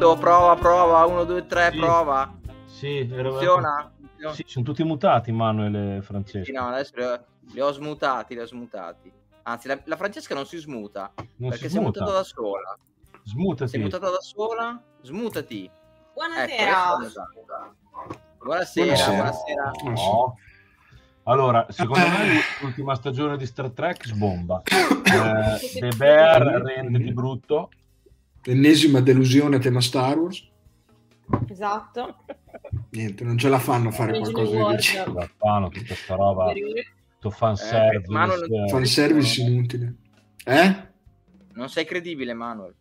Giusto, prova, prova, 1, 2, 3, Sì. prova. Sì, era- Funziona? Sì, sono tutti mutati, Manuel e Francesco. Sì, no, adesso li ho, li ho smutati, li ho smutati. Anzi, la, la Francesca non si smuta, Non perché si si è mutata da sola. Smutati. Si è mutata da sola, smutati. Ecco, Buonasera. mutata. Buonasera, Buonasera. buonasera. No. Allora, secondo me l'ultima stagione di Star Trek sbomba. Eh, The Bear rende di brutto. L'ennesima delusione a tema Star Wars. Esatto. Niente, non ce la fanno a fare qualcosa di decente. La fanno tutta sta roba, tutto fanservice. Eh, Manuel- eh, Fanservice inutile. Eh? Non sei credibile, Manuel.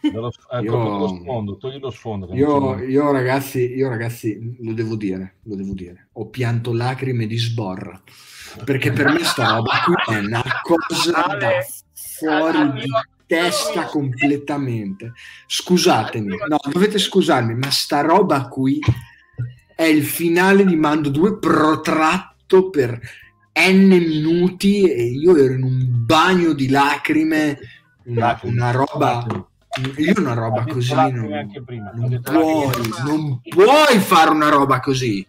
dello- eh, Io- lo sfondo, togli lo sfondo. non Io, io, ragazzi, io ragazzi, lo devo dire, lo devo dire. Ho pianto lacrime di sborra. Perché per me sta roba qui è una cosa da Ale, fuori di testa completamente. Scusatemi, no, dovete scusarmi, ma sta roba qui è il finale di Mando 2 protratto per n minuti e io ero in un bagno di lacrime, una, una roba, io una roba così non, non puoi, non puoi fare una roba così.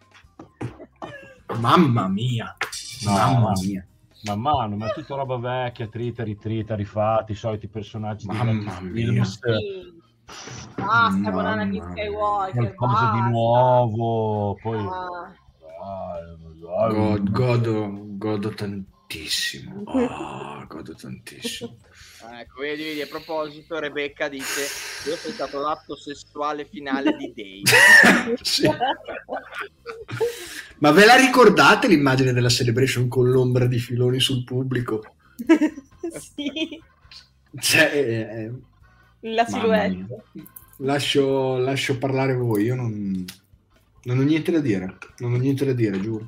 Mamma mia, mamma mia, Ma mano, ma è tutta roba vecchia, trita, ritrita, rifatti, i soliti personaggi di Mamma vecchi mia. films, Sì. Basta con Anakin. Skywalker. qualcosa di basta. nuovo, poi... Ah. Ah, God- godo, godo tantissimo, Ah, godo tantissimo. Ecco, vedi, vedi, a proposito, Rebecca dice: Io sono stato l'atto sessuale finale di Dave. Sì. Ma ve la ricordate l'immagine della celebration con l'ombra di filoni sul pubblico? sì, Cioè, eh, eh, la Mamma silhouette. lascio, lascio parlare voi, io non, non ho niente da dire, non ho niente da dire, giuro.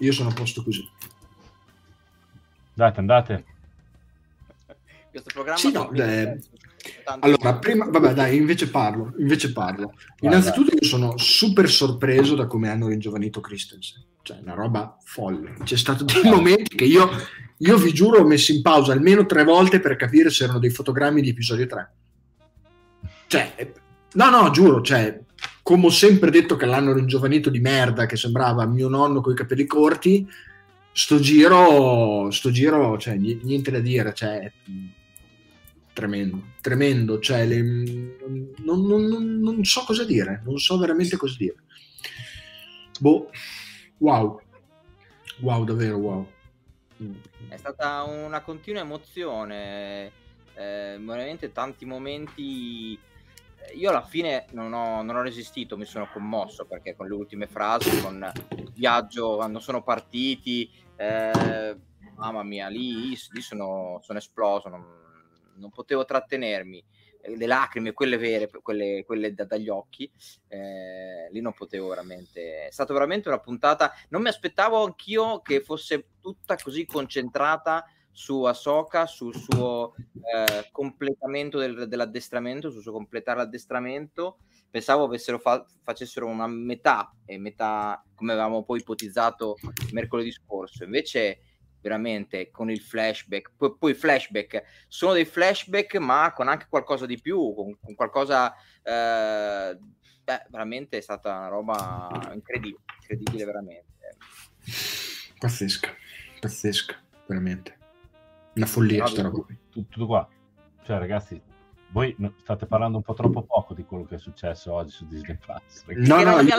Io sono a posto così. Andate, andate. Questo programma Sì, no, eh, Allora, prima, vabbè, dai, invece parlo. Invece parlo. Vai, Innanzitutto, io sono super sorpreso da come hanno ringiovanito Christensen. Cioè, una roba folle. C'è stato dei momenti che io, io vi giuro, ho messo in pausa almeno tre volte per capire se erano dei fotogrammi di episodio 3. Cioè, no, no, giuro, cioè, come ho sempre detto che l'hanno ringiovanito di merda, che sembrava mio nonno con i capelli corti, sto giro, sto giro, cioè, ni- niente da dire, cioè, tremendo, tremendo, cioè, le- non, non- non- non so cosa dire, non so veramente cosa dire. Boh, wow, wow, davvero wow. È stata una continua emozione, eh, veramente tanti momenti. Io alla fine non ho, non ho resistito, mi sono commosso perché con le ultime frasi, con il viaggio, quando sono partiti, eh, mamma mia, lì, lì sono, sono esploso, non, non potevo trattenermi. Eh, Le lacrime, quelle vere, quelle, quelle da- dagli occhi, eh, lì non potevo veramente. È stata veramente una puntata. Non mi aspettavo anch'io che fosse tutta così concentrata su Ahsoka, sul suo eh, completamento del- dell'addestramento, sul suo completare l'addestramento. Pensavo fa- facessero una metà e metà come avevamo poi ipotizzato mercoledì scorso. Invece veramente con il flashback, poi, poi i flashback sono dei flashback ma con anche qualcosa di più, con, con qualcosa eh, beh, veramente è stata una roba incredibile, incredibile veramente. Pazzesca, pazzesca, veramente. Una follia sta roba qui. Tutto qua. Cioè, ragazzi, voi state parlando un po' troppo poco di quello che è successo oggi su Disney Plus. No, no, non io,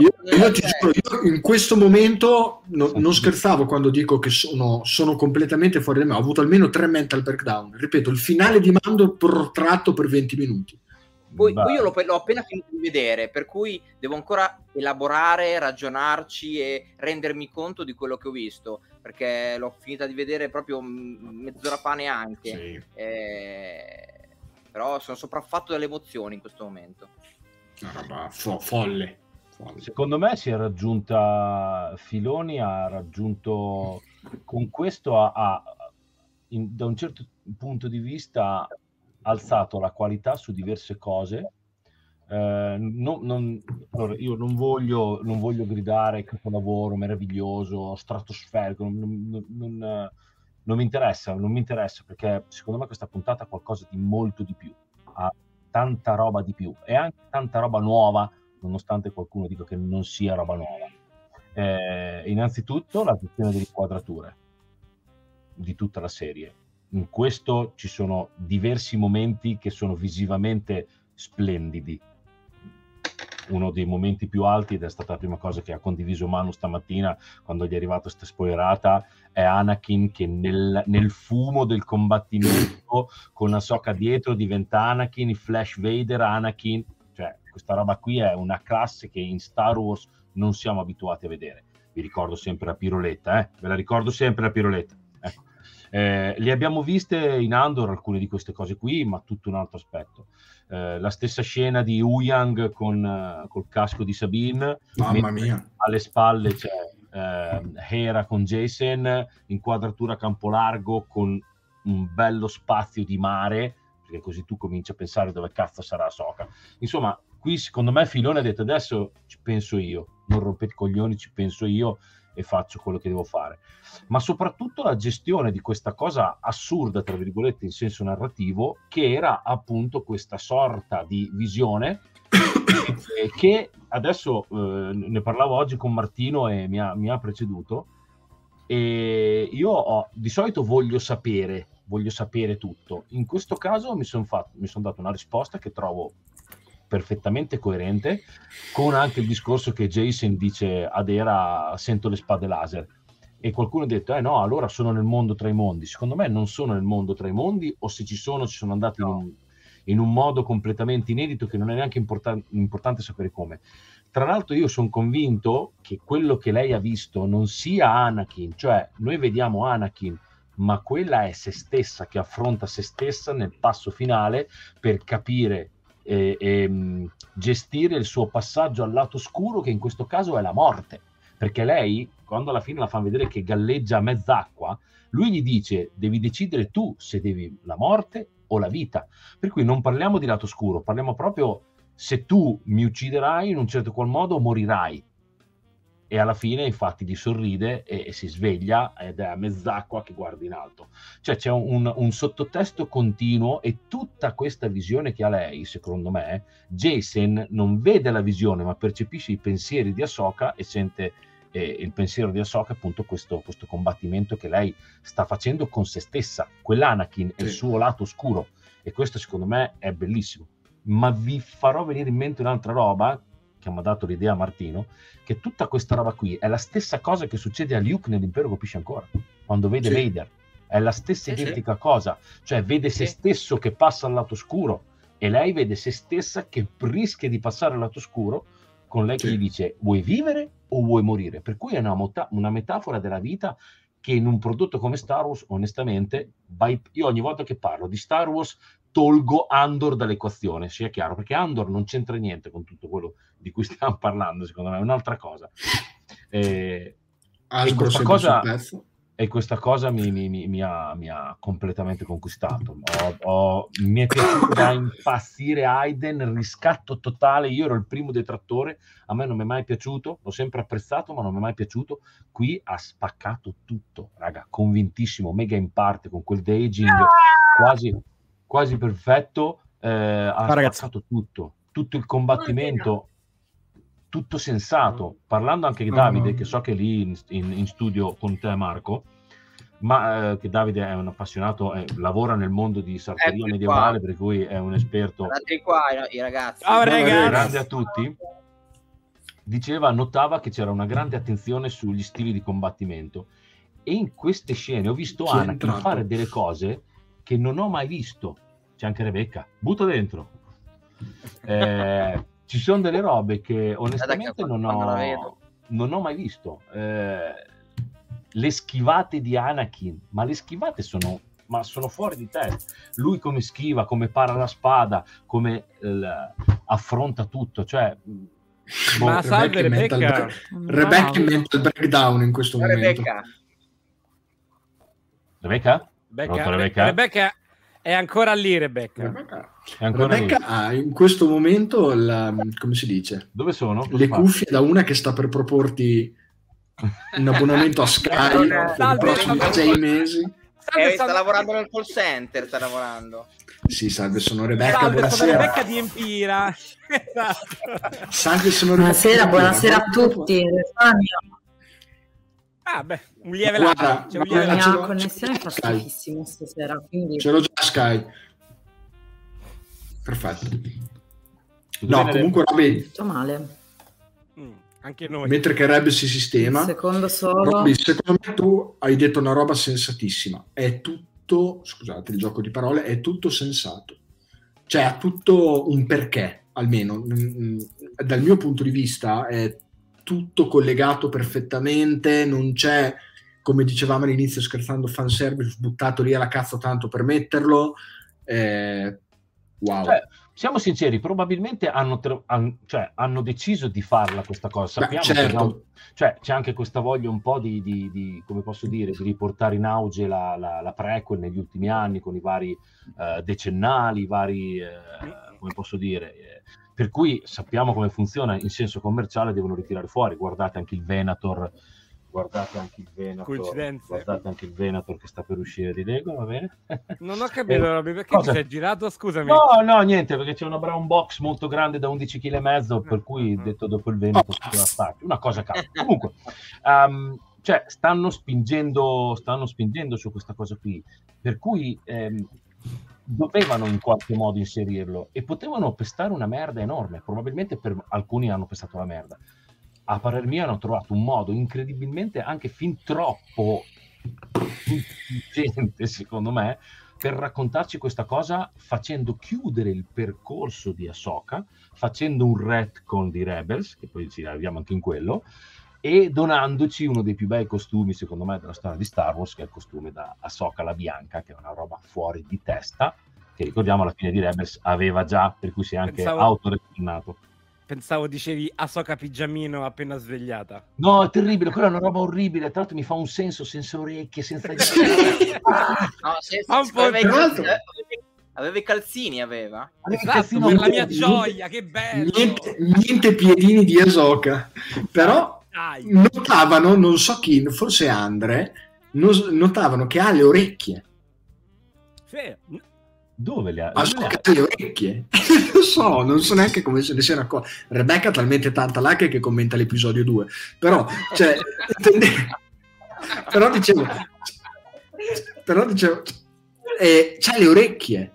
io- io giuro, io in questo momento no- non scherzavo quando dico che sono, sono completamente fuori di me. Ho avuto almeno tre mental breakdown. Ripeto, il finale di Mando protratto per 20 minuti. Poi, poi io l'ho, l'ho appena finito di vedere, per cui devo ancora elaborare, ragionarci e rendermi conto di quello che ho visto, perché l'ho finita di vedere proprio mezz'ora fa neanche. Eh, però sono sopraffatto dalle emozioni in questo momento. Una roba fo- folle. folle. Secondo me si è raggiunta Filoni ha raggiunto con questo ha, ha- in- da un certo punto di vista ha alzato la qualità su diverse cose. Eh, non- non- allora, io non voglio, non voglio gridare capolavoro meraviglioso, stratosferico, non, non- mi interessa, non mi interessa perché secondo me questa puntata ha qualcosa di molto di più. Ha tanta roba di più e anche tanta roba nuova, nonostante qualcuno dica che non sia roba nuova. Eh, innanzitutto la gestione delle inquadrature di tutta la serie. In questo ci sono diversi momenti che sono visivamente splendidi. Uno dei momenti più alti, ed è stata la prima cosa che ha condiviso Manu stamattina quando gli è arrivata questa spoilerata, è Anakin che nel, nel fumo del combattimento con Ahsoka dietro diventa Anakin, Flash Vader, Anakin, cioè questa roba qui è una classe che in Star Wars non siamo abituati a vedere. Vi ricordo sempre la piroletta, eh? ve la ricordo sempre la piroletta. Ecco. Eh, le abbiamo viste in Andor alcune di queste cose qui, ma tutto un altro aspetto. Eh, la stessa scena di Uyang con uh, col casco di Sabine, Mamma mia. alle spalle c'è eh, Hera con Jason, inquadratura a campo largo con un bello spazio di mare, perché così tu cominci a pensare dove cazzo sarà Soca. Insomma, qui secondo me Filone ha detto adesso ci penso io, non rompete i coglioni, ci penso io e faccio quello che devo fare. Ma soprattutto la gestione di questa cosa assurda, tra virgolette, in senso narrativo, che era appunto questa sorta di visione eh, che adesso eh, ne parlavo oggi con Martino e mi ha, mi ha preceduto. E io ho, di solito voglio sapere, voglio sapere tutto. In questo caso mi sono son dato una risposta che trovo perfettamente coerente con anche il discorso che Jason dice ad Era sento le spade laser e qualcuno ha detto eh no allora sono nel mondo tra i mondi secondo me non sono nel mondo tra i mondi o se ci sono ci sono andati in, un, in, un, modo completamente inedito che non è neanche importan- importante sapere come tra l'altro io sono convinto che quello che lei ha visto non sia Anakin cioè noi vediamo Anakin ma quella è se stessa che affronta se stessa nel passo finale per capire e, e, gestire il suo passaggio al lato scuro, che in questo caso è la morte. Perché lei, quando alla fine la fanno vedere che galleggia a mezz'acqua, lui gli dice: Devi decidere tu se devi la morte o la vita. Per cui non parliamo di lato scuro, parliamo proprio se tu mi ucciderai in un certo qual modo morirai e alla fine infatti gli sorride e, e, si sveglia ed è a mezz'acqua che guarda in alto. Cioè c'è un, un, sottotesto continuo e tutta questa visione che ha lei, secondo me, Jason non vede la visione ma percepisce i pensieri di Ahsoka e sente eh, il pensiero di Ahsoka appunto questo, questo, combattimento che lei sta facendo con se stessa, quell'Anakin è il suo lato oscuro e questo secondo me è bellissimo. Ma vi farò venire in mente un'altra roba che mi ha dato l'idea Martino, che tutta questa roba qui è la stessa cosa che succede a Luke nell'impero colpisce ancora, quando vede sì. Vader. È la stessa sì, identica sì. cosa, cioè vede se stesso che passa al lato scuro e lei vede se stessa che rischia di passare al lato scuro con lei che gli dice vuoi vivere o vuoi morire? Per cui è una, mota- una metafora della vita che in un prodotto come Star Wars, onestamente, by... io ogni volta che parlo di Star Wars tolgo Andor dall'equazione, sia chiaro, perché Andor non c'entra niente con tutto quello di cui stiamo parlando, secondo me, è un'altra cosa. Eh, questa cosa, e questa cosa mi, mi, mi, mi, ha, mi ha, completamente conquistato. Ho, ho, mi è piaciuto da impazzire Aiden, riscatto totale. Io ero il primo detrattore, a me non mi è mai piaciuto, l'ho sempre apprezzato, ma non mi è mai piaciuto. Qui ha spaccato tutto, raga, convintissimo, mega in parte con quel daging quasi, quasi perfetto. Eh, ha ah, spaccato tutto, tutto il combattimento tutto sensato, parlando anche di Davide, che so che è lì in, in, in studio con te Marco, ma eh, che Davide è un appassionato, eh, lavora nel mondo di sartoria medievale, per cui è un esperto. Guardate qua i ragazzi. Ciao ragazzi. Grande a tutti. Diceva, notava che c'era una grande attenzione sugli stili di combattimento e in queste scene ho visto Chi Anakin fare delle cose che non ho mai visto. C'è anche Rebecca, butta dentro. Eh, ci sono delle robe che onestamente non ho, non ho mai visto. Eh, le schivate di Anakin, ma le schivate sono, ma sono fuori di te. Lui come schiva, come para la spada, come eh, affronta tutto. Cioè, boh, ma salve Rebecca. Mental, Rebecca no. mental breakdown in questo momento. Rebecca. Rebecca? Rebecca, Rebecca? È ancora lì Rebecca. Rebecca, ancora Rebecca lì. ha in questo momento la, come si dice? Dove sono? Dove le fa? cuffie da una che sta per proporti un abbonamento a Sky per i prossimi sei mesi. Eh, sta lavorando nel call center, sta lavorando. Sì, salve, sono Rebecca, Salve, sono buonasera. Rebecca di Empira. Esatto. Salve, sono Rebecca. Buonasera, buonasera a tutti. Ah, beh, un lieve Guarda, un lieve La mia connessione fa schifissimo stasera, quindi Ce l'ho già Sky. Perfetto. No, bene? comunque, Robby, tutto male. Mm, anche noi. mentre che Reb si Un sistema, secondo solo. Robby, secondo me tu hai detto una roba sensatissima. È tutto, scusate il gioco di parole, è tutto sensato. Cioè, ha tutto un perché, almeno. Mm, Dal mio punto di vista è tutto collegato perfettamente, non c'è, come dicevamo all'inizio scherzando, fanservice buttato lì alla cazzo tanto per metterlo. Eh, wow. Cioè, siamo sinceri, probabilmente hanno, tro- han- cioè, hanno deciso di farla questa cosa. Beh, Sappiamo certo. che no- cioè, c'è anche questa voglia un po' di, di- di- come posso dire, di riportare in auge la, la, la prequel negli ultimi anni con i vari eh, decennali, i vari, eh, come posso dire, eh, per cui sappiamo come funziona in senso commerciale, devono ritirare fuori. Guardate anche il Venator, guardate anche il Venator, Coincidenze. guardate anche il Venator che sta per uscire di Lego, va bene? Non ho capito, Eh, Robby, perché cosa? ti sei girato? Scusami. No, no, niente, perché c'è una brown box molto grande da 11 kg e mezzo, per cui Mm. detto dopo il poteva starci. Una cosa cazzo. Comunque, ehm, cioè, stanno spingendo, stanno spingendo su questa cosa qui, per cui ehm, dovevano in qualche modo inserirlo e potevano pestare una merda enorme. Probabilmente per alcuni hanno pestato la merda. A parer mio hanno trovato un modo incredibilmente anche fin troppo intelligente, secondo me, per raccontarci questa cosa facendo chiudere il percorso di Ahsoka, facendo un retcon di Rebels, che poi ci arriviamo anche in quello, e donandoci uno dei più bei costumi, secondo me, della storia di Star Wars, che è il costume da Ahsoka la bianca, che è una roba fuori di testa, che ricordiamo alla fine di Rebels aveva già, per cui si è anche Pensavo- autoretornato. Pensavo dicevi Asoka pigiamino appena svegliata. No, è terribile, quella è una roba orribile, tra l'altro mi fa un senso senza orecchie, senza... No, se, Ma un po' aveva, i calzini, aveva- aveva i calzini, aveva. Esatto, per la mia gioia, che bello! niente, niente piedini di Asoka. Però Dai. notavano, non so chi, forse Andre, notavano che ha le orecchie. Sì. Dove le ha? Ma dove le ha? ha le orecchie? non lo so, non so neanche come se ne siano accorti. Rebecca ha talmente tanta like che commenta l'episodio 2. Però, cioè, intende- però dicevo, però dicevo, eh, c'ha le orecchie.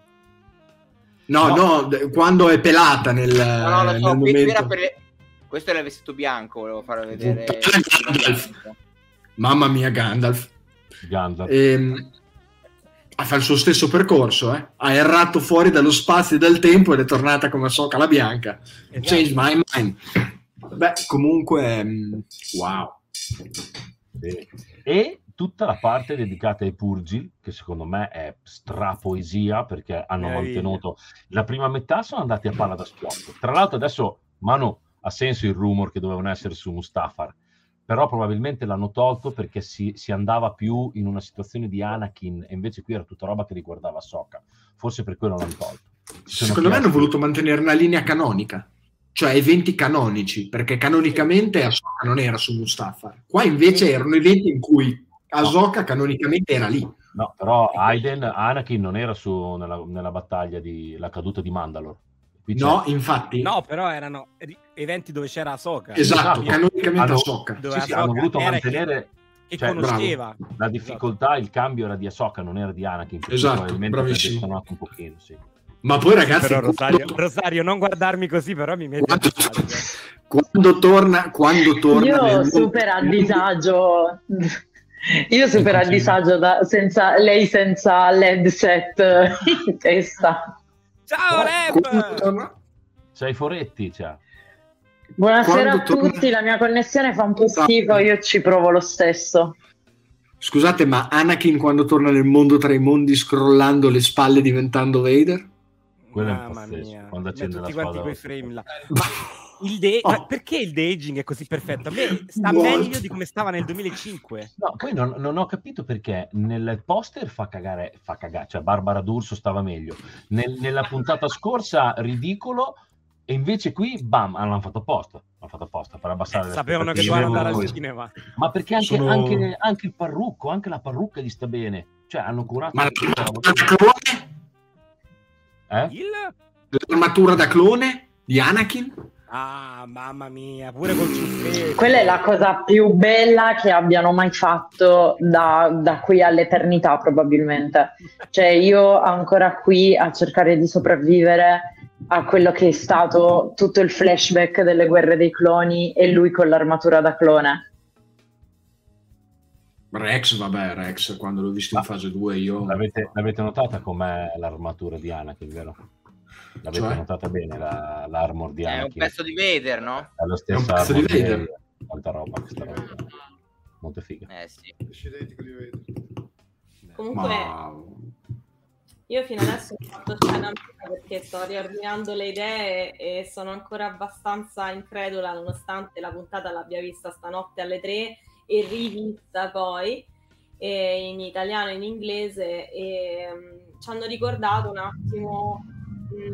No, No. no, d- quando è pelata nel, No, no, so, momento. era per questo era il vestito bianco, volevo far vedere. Gandalf. Mamma mia, Gandalf. Gandalf. Ehm, fa il suo stesso percorso, eh. ha errato fuori dallo spazio e dal tempo ed è tornata come Soca la bianca. Esatto. Change my mind. Beh, comunque, mm, wow. Sì. E tutta la parte dedicata ai purgi, che secondo me è strapoesia perché hanno Meraviglia. mantenuto la prima metà, sono andati a palla da schioppo. Tra l'altro, adesso Manu ha senso il rumor che dovevano essere su Mustafar, però probabilmente l'hanno tolto perché si, si andava più in una situazione di Anakin e invece qui era tutta roba che riguardava Soka. Forse per quello l'hanno tolto. Secondo me hanno voluto mantenere una linea canonica, cioè eventi canonici, perché canonicamente Ahsoka non era su Mustafar. Qua invece erano eventi in cui Ahsoka canonicamente era lì. No, però Aiden, Anakin non era su nella, nella battaglia di la caduta di Mandalore. Qui c'è- No, infatti, No, però erano eventi dove c'era Asoka. esatto, Esatto. canonicamente Hanno-. Dove sì, sì, hanno voluto mantenere che cioè, conosceva. la difficoltà, il cambio era di Ahsoka, non era di Anakin. Esatto, bravissimo. un pochino, sì. Ma poi ragazzi, Però Rosario, quando- Rosario, non guardarmi così, però mi metti a Quando- quando torna, quando torna Io nel- super a disagio. Io super a disagio da- senza, lei senza l'headset in testa. Ciao, Reb! torna- C'hai i foretti, cioè. Buonasera a Quando torna- tutti, la mia connessione fa un po' Esatto. schifo, io ci provo lo stesso. Scusate, ma Anakin quando torna nel mondo tra i mondi scrollando le spalle diventando Vader? Quello è Mamma pazzesco, mia, quando accende tutti la quanti spada quei rossa. frame là. Il de- Oh. perché il de-aging è così perfetto? A me sta What? meglio di come stava nel 2005. No, poi non, non ho capito perché nel poster fa cagare, fa cagare, cioè Barbara D'Urso stava meglio. Nel- nella puntata scorsa ridicolo e invece qui bam, hanno fatto apposta, hanno fatto apposta per abbassare le Sapevano che dovevano andare al cinema. Ma perché anche, Sono- anche- anche il parrucco, anche la parrucca gli sta bene. Cioè hanno curato Ma la la clone? Eh? Il? L'armatura da clone di Anakin? Ah, mamma mia, pure col ciuffetto. Quella è la cosa più bella che abbiano mai fatto da, da qui all'eternità, probabilmente. Cioè, io ancora qui a cercare di sopravvivere a quello che è stato tutto il flashback delle guerre dei cloni e lui con l'armatura da clone. Rex, vabbè, Rex, quando l'ho visto in fase 2 io... L'avete, l'avete notata com'è l'armatura di Anakin, vero? L'avete Cioè? notata bene la, l'armor di È un Anakin? pezzo di Vader, no? È lo È stesso un pezzo di di Vader. Vader. Quanta roba questa roba. Molto figa. Eh sì. Di. Comunque, Ma... io fino adesso ho fatto scena perché sto riordinando le idee e sono ancora abbastanza incredula nonostante la puntata l'abbia vista stanotte alle 3 e rivista poi eh, in italiano e in inglese e mm, ci hanno ricordato un attimo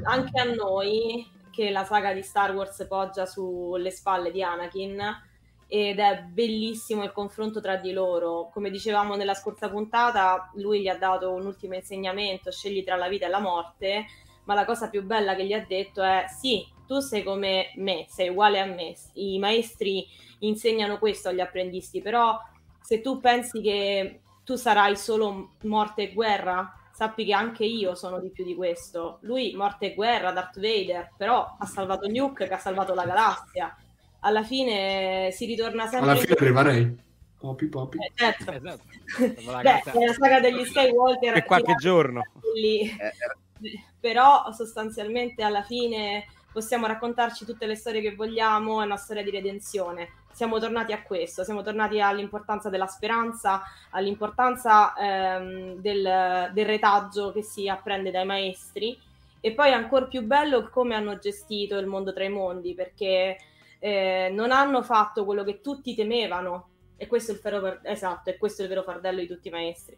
anche a noi che la saga di Star Wars poggia sulle spalle di Anakin ed è bellissimo il confronto tra di loro. Come dicevamo nella scorsa puntata, lui gli ha dato un ultimo insegnamento, scegli tra la vita e la morte, ma la cosa più bella che gli ha detto è sì, tu sei come me, sei uguale a me, i maestri insegnano questo agli apprendisti, però se tu pensi che tu sarai solo morte e guerra, sappi che anche io sono di più di questo. Lui, morte e guerra, Darth Vader, però ha salvato Luke che ha salvato la galassia. Alla fine si ritorna sempre... Alla fine arriverei. Popi, popi. Eh, certo. Esatto. La Beh, nella saga degli Skywalker Per qualche giorno. lì, Eh, però sostanzialmente alla fine possiamo raccontarci tutte le storie che vogliamo, è una storia di redenzione. Siamo tornati a questo, siamo tornati all'importanza della speranza, all'importanza ehm, del, del retaggio che si apprende dai maestri. E poi ancora più bello come hanno gestito il mondo tra i mondi, perché eh, non hanno fatto quello che tutti temevano, e questo è il vero, esatto, e questo è il vero fardello di tutti i maestri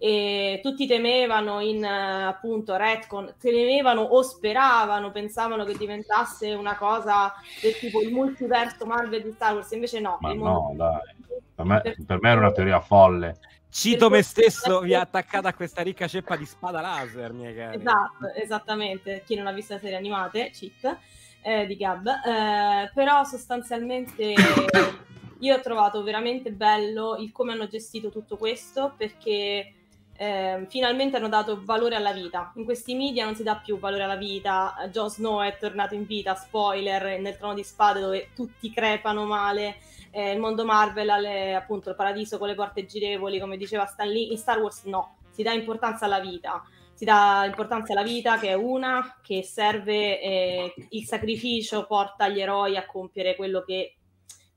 e tutti temevano in appunto retcon, temevano o speravano, pensavano che diventasse una cosa del tipo il multiverso Marvel di Star Wars, invece no. Ma no, dai. Per me, per me era una teoria folle. Cito me stesso, vi ha attaccata a questa ricca ceppa di spada laser, miei cari. Esatto, esattamente. Chi non ha visto le serie animate, cheat, eh, di Gab. Eh, però sostanzialmente io ho trovato veramente bello il come hanno gestito tutto questo perché eh, finalmente hanno dato valore alla vita. In questi media non si dà più valore alla vita. Jon Snow è tornato in vita, spoiler, nel trono di spade dove tutti crepano male. Eh, il mondo Marvel, alle- appunto il paradiso con le porte girevoli, come diceva Stan Lee. In Star Wars no, si dà importanza alla vita si dà importanza alla vita che è una che serve eh, il sacrificio porta gli eroi a compiere quello che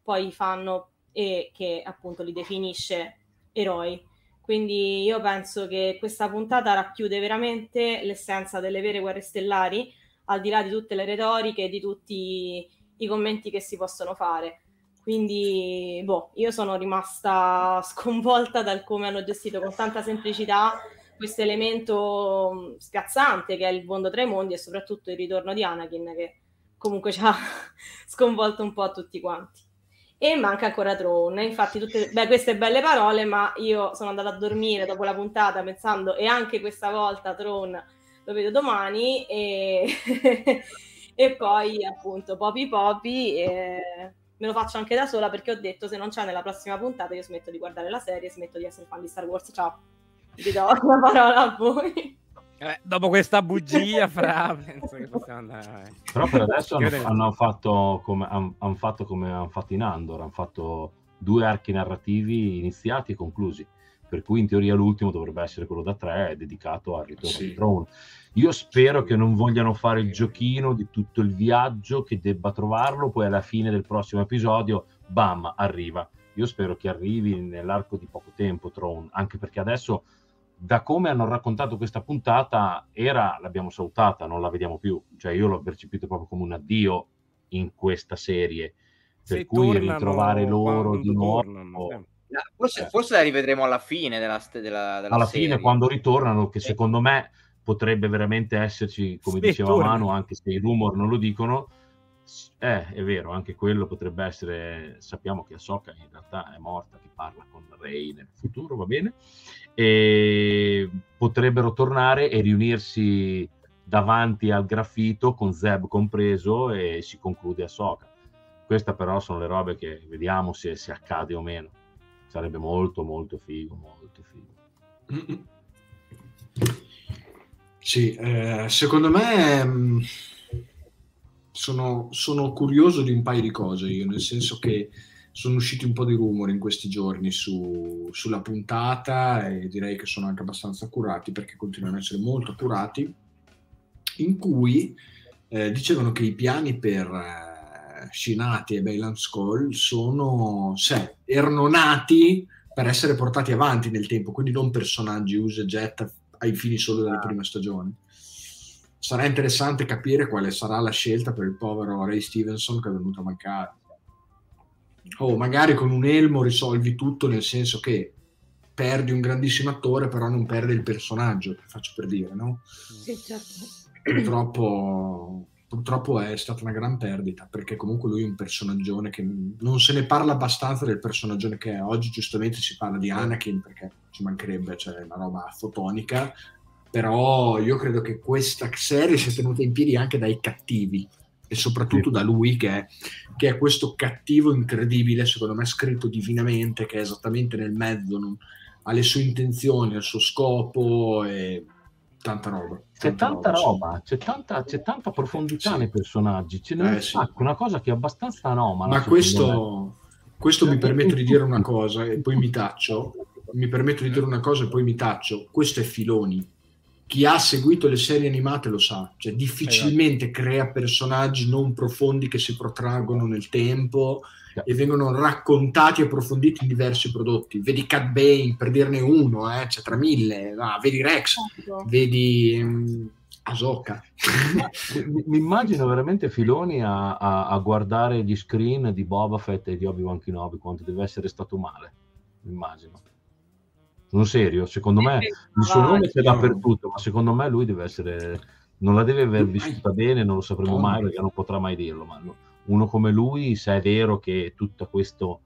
poi fanno e che appunto li definisce eroi quindi io penso che questa puntata racchiude veramente l'essenza delle vere guerre stellari al di là di tutte le retoriche e di tutti i commenti che si possono fare quindi boh, io sono rimasta sconvolta dal come hanno gestito con tanta semplicità questo elemento mh, spiazzante che è il mondo tra i mondi e soprattutto il ritorno di Anakin che comunque ci ha sconvolto un po' a tutti quanti. E manca ancora Throne, infatti tutte beh, queste belle parole, ma io sono andata a dormire dopo la puntata pensando e anche questa volta Throne lo vedo domani e, e poi appunto Popi Popi e me lo faccio anche da sola perché ho detto se non c'è nella prossima puntata io smetto di guardare la serie, smetto di essere fan di Star Wars, ciao. Vi do la parola a voi. Eh, dopo questa bugia, fra, penso che possiamo andare. Però per adesso hanno, hanno fatto come han- han fatto come hanno fatto in Andor, hanno fatto due archi narrativi iniziati e conclusi. Per cui in teoria l'ultimo dovrebbe essere quello da tre, dedicato al ritorno Sì. di Throne. Io spero che non vogliano fare il giochino di tutto il viaggio, che debba trovarlo, poi alla fine del prossimo episodio, bam, arriva. Io spero che arrivi nell'arco di poco tempo Throne, anche perché adesso, da come hanno raccontato questa puntata, era, l'abbiamo salutata, non la vediamo più. Cioè io l'ho percepito proprio come un addio in questa serie. Per Se cui tornano, ritrovare loro di nuovo... tornano, forse, Eh. forse la rivedremo alla fine della, della, della alla serie. fine quando ritornano, che Sì. secondo me potrebbe veramente esserci, come Sì, diceva torna. Manu, anche se i rumor non lo dicono, eh, è vero, anche quello potrebbe essere, sappiamo che Ahsoka in realtà è morta, che parla con Rey nel futuro, va bene, e potrebbero tornare e riunirsi davanti al graffito con Zeb compreso e si conclude a Soka. Queste però sono le robe che vediamo se, se accade o meno. Sarebbe molto molto figo, molto figo. Sì, eh, secondo me mh, sono, sono curioso di un paio di cose io, nel senso che sono usciti un po' di rumori in questi giorni su- sulla puntata e direi che sono anche abbastanza accurati perché continuano ad essere molto accurati, in cui eh, dicevano che i piani per eh, Shinati e Bailan Skull sono, se, erano nati per essere portati avanti nel tempo, quindi non personaggi usa e getta ai fini solo della prima stagione. Sarà interessante capire quale sarà la scelta per il povero Ray Stevenson che è venuto a mancare. Oh, magari con un elmo risolvi tutto nel senso che perdi un grandissimo attore, però non perdi il personaggio, faccio per dire, no? Sì, certo. Purtroppo, purtroppo è stata una gran perdita, perché comunque lui è un personaggione che non se ne parla abbastanza del personaggio che è. Oggi giustamente si parla di Anakin, perché ci mancherebbe, cioè una roba fotonica, però io credo che questa serie sia tenuta in piedi anche dai cattivi, e soprattutto Sì. da lui che è, che è questo cattivo incredibile, secondo me scritto divinamente, che è esattamente nel mezzo, non- ha le sue intenzioni, il suo scopo e tanta roba. C'è tanta sì. roba, c'è tanta, c'è tanta profondità Sì. nei personaggi, ce n'è Eh, sì. una cosa che è abbastanza anomala. Ma questo, questo mi permetto di dire una cosa e poi mi taccio. Mi permetto di dire una cosa e poi mi taccio. Questo è Filoni. Chi ha seguito le serie animate lo sa. Cioè, difficilmente crea personaggi non profondi che si protraggono nel tempo e vengono raccontati e approfonditi in diversi prodotti. Vedi Cat Bane, per dirne uno, eh, c'è tra mille. Ah, vedi Rex, Esatto. vedi mm, Ahsoka. Mi, immagino veramente Filoni a, a- a guardare gli screen di Boba Fett e di Obi-Wan Kenobi quanto deve essere stato male. Mi immagino. Sono serio, secondo me il suo nome c'è dappertutto, ma secondo me lui deve essere non la deve aver vissuta bene, non lo sapremo mai perché non potrà mai dirlo, ma no- uno come lui, se è vero che tutto questo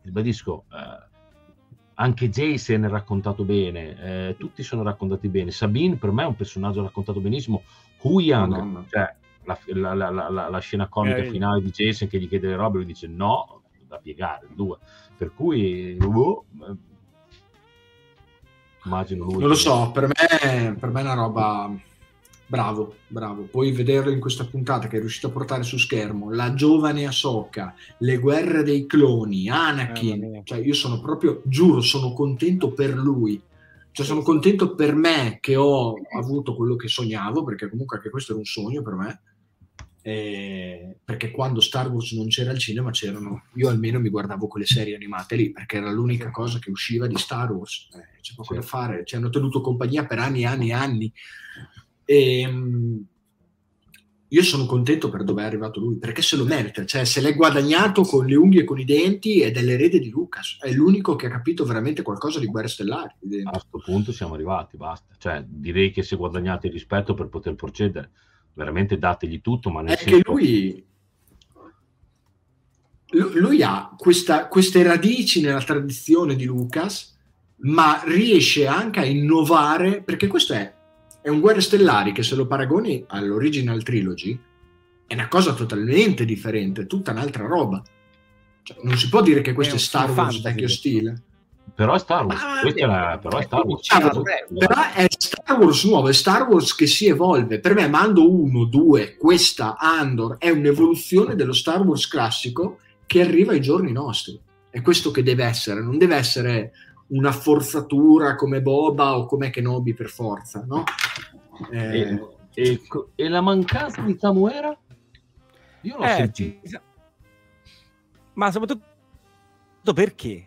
ribadisco eh, anche Jason è raccontato bene, eh, tutti sono raccontati bene. Sabine per me è un personaggio raccontato benissimo. Hu Yang, Madonna. cioè la, la- la- la- scena comica Eh, finale di Jason che gli chiede le robe, lui dice no, da piegare, due. Per cui, eh, immagino lui. Non lo so, per me, per me è una roba bravo, bravo. Poi vederlo in questa puntata che è riuscito a portare su schermo la giovane Ahsoka, le guerre dei cloni, Anakin. mia. Cioè, io sono proprio, giuro, sono contento per lui. Cioè, sono contento per me che ho avuto quello che sognavo, perché comunque anche questo era un sogno per me. Eh, perché quando Star Wars non c'era al cinema c'erano io almeno mi guardavo quelle serie animate lì perché era l'unica cosa che usciva di Star Wars Eh, c'è poco Sì. da fare ci hanno tenuto compagnia per anni e anni e anni e mm, io sono contento per dove è arrivato lui perché se lo merita cioè se l'è guadagnato con le unghie e con i denti ed è l'erede di Lucas è l'unico che ha capito veramente qualcosa di guerre stellari a questo punto siamo arrivati, basta. Cioè, direi che se guadagnate il rispetto per poter procedere, veramente dategli tutto, ma nel è che senso... lui lu- lui ha questa- queste radici nella tradizione di Lucas, ma riesce anche a innovare, perché questo è, è un Guerre Stellari che se lo paragoni all'original trilogy è una cosa totalmente differente, tutta un'altra roba. Cioè, non si può dire che questo È è, Star Wars fantasy, vecchio stile. Però è Star Wars, Ma- questo era- però è Star Wars. Ah, Certo, Però è Star Wars nuovo, è Star Wars che si evolve. Per me Mando 1, 2, questa Andor è un'evoluzione dello Star Wars classico che arriva ai giorni nostri. È questo che deve essere, non deve essere una forzatura come Boba o come Kenobi per forza, no? Eh, E, e e la mancanza di Samuera? Io l'ho Eh, sentito. ci- Ma soprattutto perché?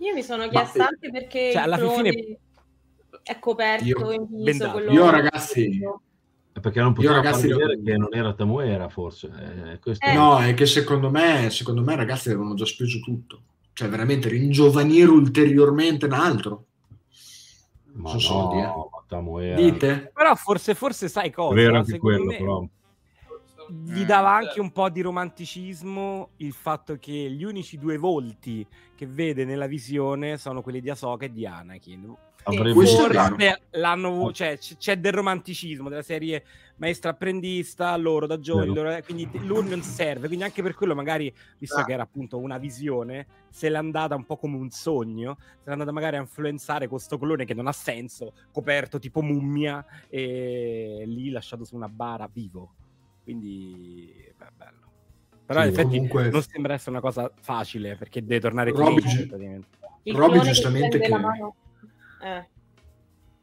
Io mi sono chiesta Ma- anche perché Cioè, alla clone fine- è coperto Io- in viso. quello- Io, ragazzi, Perché non poteva ragazzi, lo- che non era Tamuera, forse. Eh, Eh. No, è che secondo me, secondo me, ragazzi, avevano già speso tutto. Cioè, veramente ringiovanire ulteriormente un altro. ma sono no, soldi, eh. ma Tamuera. Dite? Però forse, forse sai cosa? È vero anche quello, me però. Gli dava anche un po' di romanticismo il fatto che gli unici due volti che vede nella visione sono quelli di Ahsoka e di Anakin. Forse l'hanno, cioè, c- c'è del romanticismo della serie maestra apprendista, loro da giovani, loro- eh, quindi lui non serve, quindi anche per quello magari, visto Ah. che era appunto una visione, se l'è andata un po' come un sogno, se l'è andata magari a influenzare questo clone che non ha senso, coperto tipo mummia e lì lasciato su una bara vivo. Quindi, beh, bello. Però Sì, in effetti comunque- non sembra essere una cosa facile perché deve tornare Robby-. Il Robby clone che giustamente che- Eh.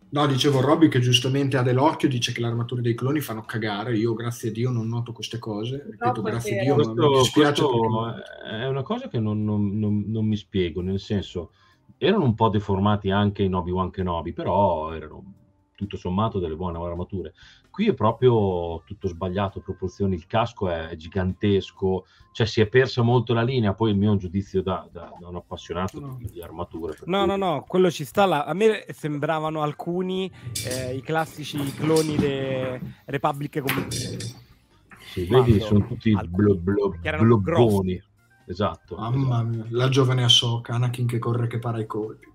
No, dicevo Robby che giustamente ha dell'occhio, dice che le armature dei cloni fanno cagare. Io, grazie a Dio, non noto queste cose. Ripeto, è grazie a. Dio, mi questo, dispiace perché- è una cosa che non, non- non- non mi spiego, nel senso, erano un po' deformati anche in Obi-Wan Kenobi, però erano tutto sommato delle buone armature. Qui è proprio tutto sbagliato, proporzioni, il casco è gigantesco, cioè si è persa molto la linea, poi il mio è un giudizio da, da- da un appassionato No. di, di armature. No, cui- no, no, quello ci sta. là. A me sembravano alcuni eh, i classici cloni de Republic Comuniste. Sì, vedi, Quando- sono tutti blo, blo, blobboni. grossi. Esatto. Mamma mia, la giovane Ahsoka, Anakin che corre che para i colpi.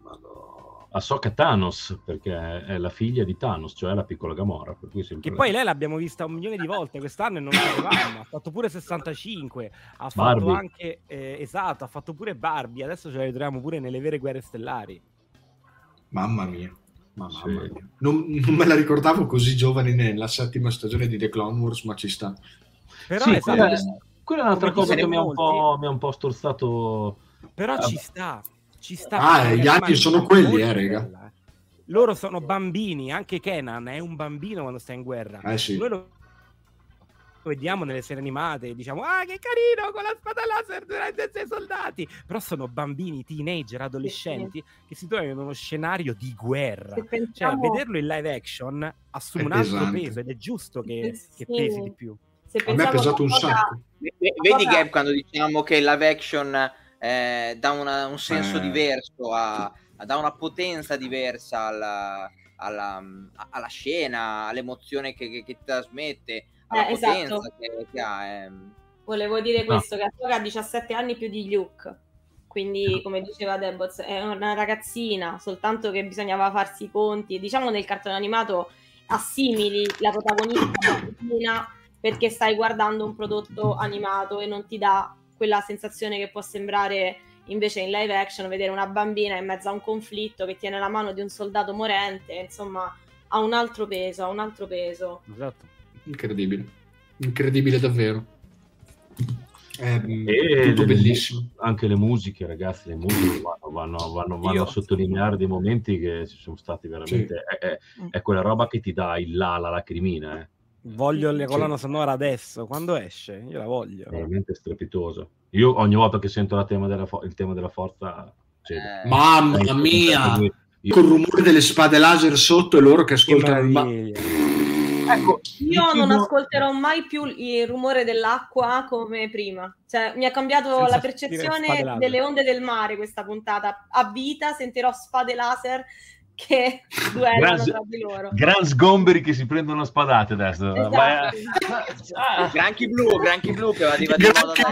Ahsoka Thanos, perché è la figlia di Thanos, cioè la piccola Gamora. Per cui sempre- Che poi lei l'abbiamo vista un milione di volte quest'anno e non lo sapevamo. Ha fatto pure 65. Ha fatto Barbie. anche eh, esatto, ha fatto pure Barbie. Adesso ce la ritroviamo pure nelle vere guerre stellari. Mamma mia. Ma Sì. mamma mia. Non, non me la ricordavo così giovane nella settima stagione di The Clone Wars, ma ci sta. Però, Sì, quella, quella è un'altra cosa che mi ha, un molti- po', mi ha un po' storzato. però Ah, ci sta. Ci sta Ah, gli anni sono quelli, eh, rega. bella, eh. Loro sono bambini, anche Kenan è un bambino quando sta in guerra. Eh sì. Noi lo vediamo nelle serie animate, diciamo, ah che carino con la spada laser durante i sei soldati. Però sono bambini, teenager, adolescenti che si trovano in uno scenario di guerra. Se Cioè, pensiamo, vederlo in live action assume un altro peso ed è giusto che, Sì. che pesi di più. se A me è pensiamo pesato un sacco. Vedi Gab quando diciamo che live action eh, dà una- un senso Eh. diverso, a, a- dà una potenza diversa alla, alla- alla scena, all'emozione che, che- che trasmette, alla Eh, esatto. potenza che, che ha. ehm. Volevo dire questo, che Ahsoka ha 17 anni più di Luke, quindi come diceva Deboz è una ragazzina, soltanto che bisognava farsi i conti. Diciamo nel cartone animato assimili la protagonista perché stai guardando un prodotto animato e non ti dà quella sensazione che può sembrare invece in live action vedere una bambina in mezzo a un conflitto che tiene la mano di un soldato morente, insomma ha un altro peso, ha un altro peso. Esatto. Incredibile. Incredibile davvero. È mm, E tutto le- bellissimo. Anche le musiche, ragazzi, le musiche vanno, vanno- vanno- vanno a sottolineare dei momenti che ci sono stati veramente. È, è- è quella roba che ti dà il là, la lacrimina, eh. Voglio la colonna sonora adesso, quando esce? Io la voglio. veramente strepitoso. Io ogni volta che sento la tema della fo- il tema della forza, cedo. Eh, Mamma Eh, mia! io- Col rumore delle spade laser sotto e loro che ascoltano il ma-. Ecco, Io non chiedo- ascolterò mai più il rumore dell'acqua come prima. Cioè, mi ha cambiato Senza la percezione delle onde del mare questa puntata. A vita sentirò spade laser che duellano Gran- tra di loro. Gran sgomberi che si prendono a spadate adesso. Esatto. Vai a- Ah, Granchi blu, granchi blu che arriva di Granchi.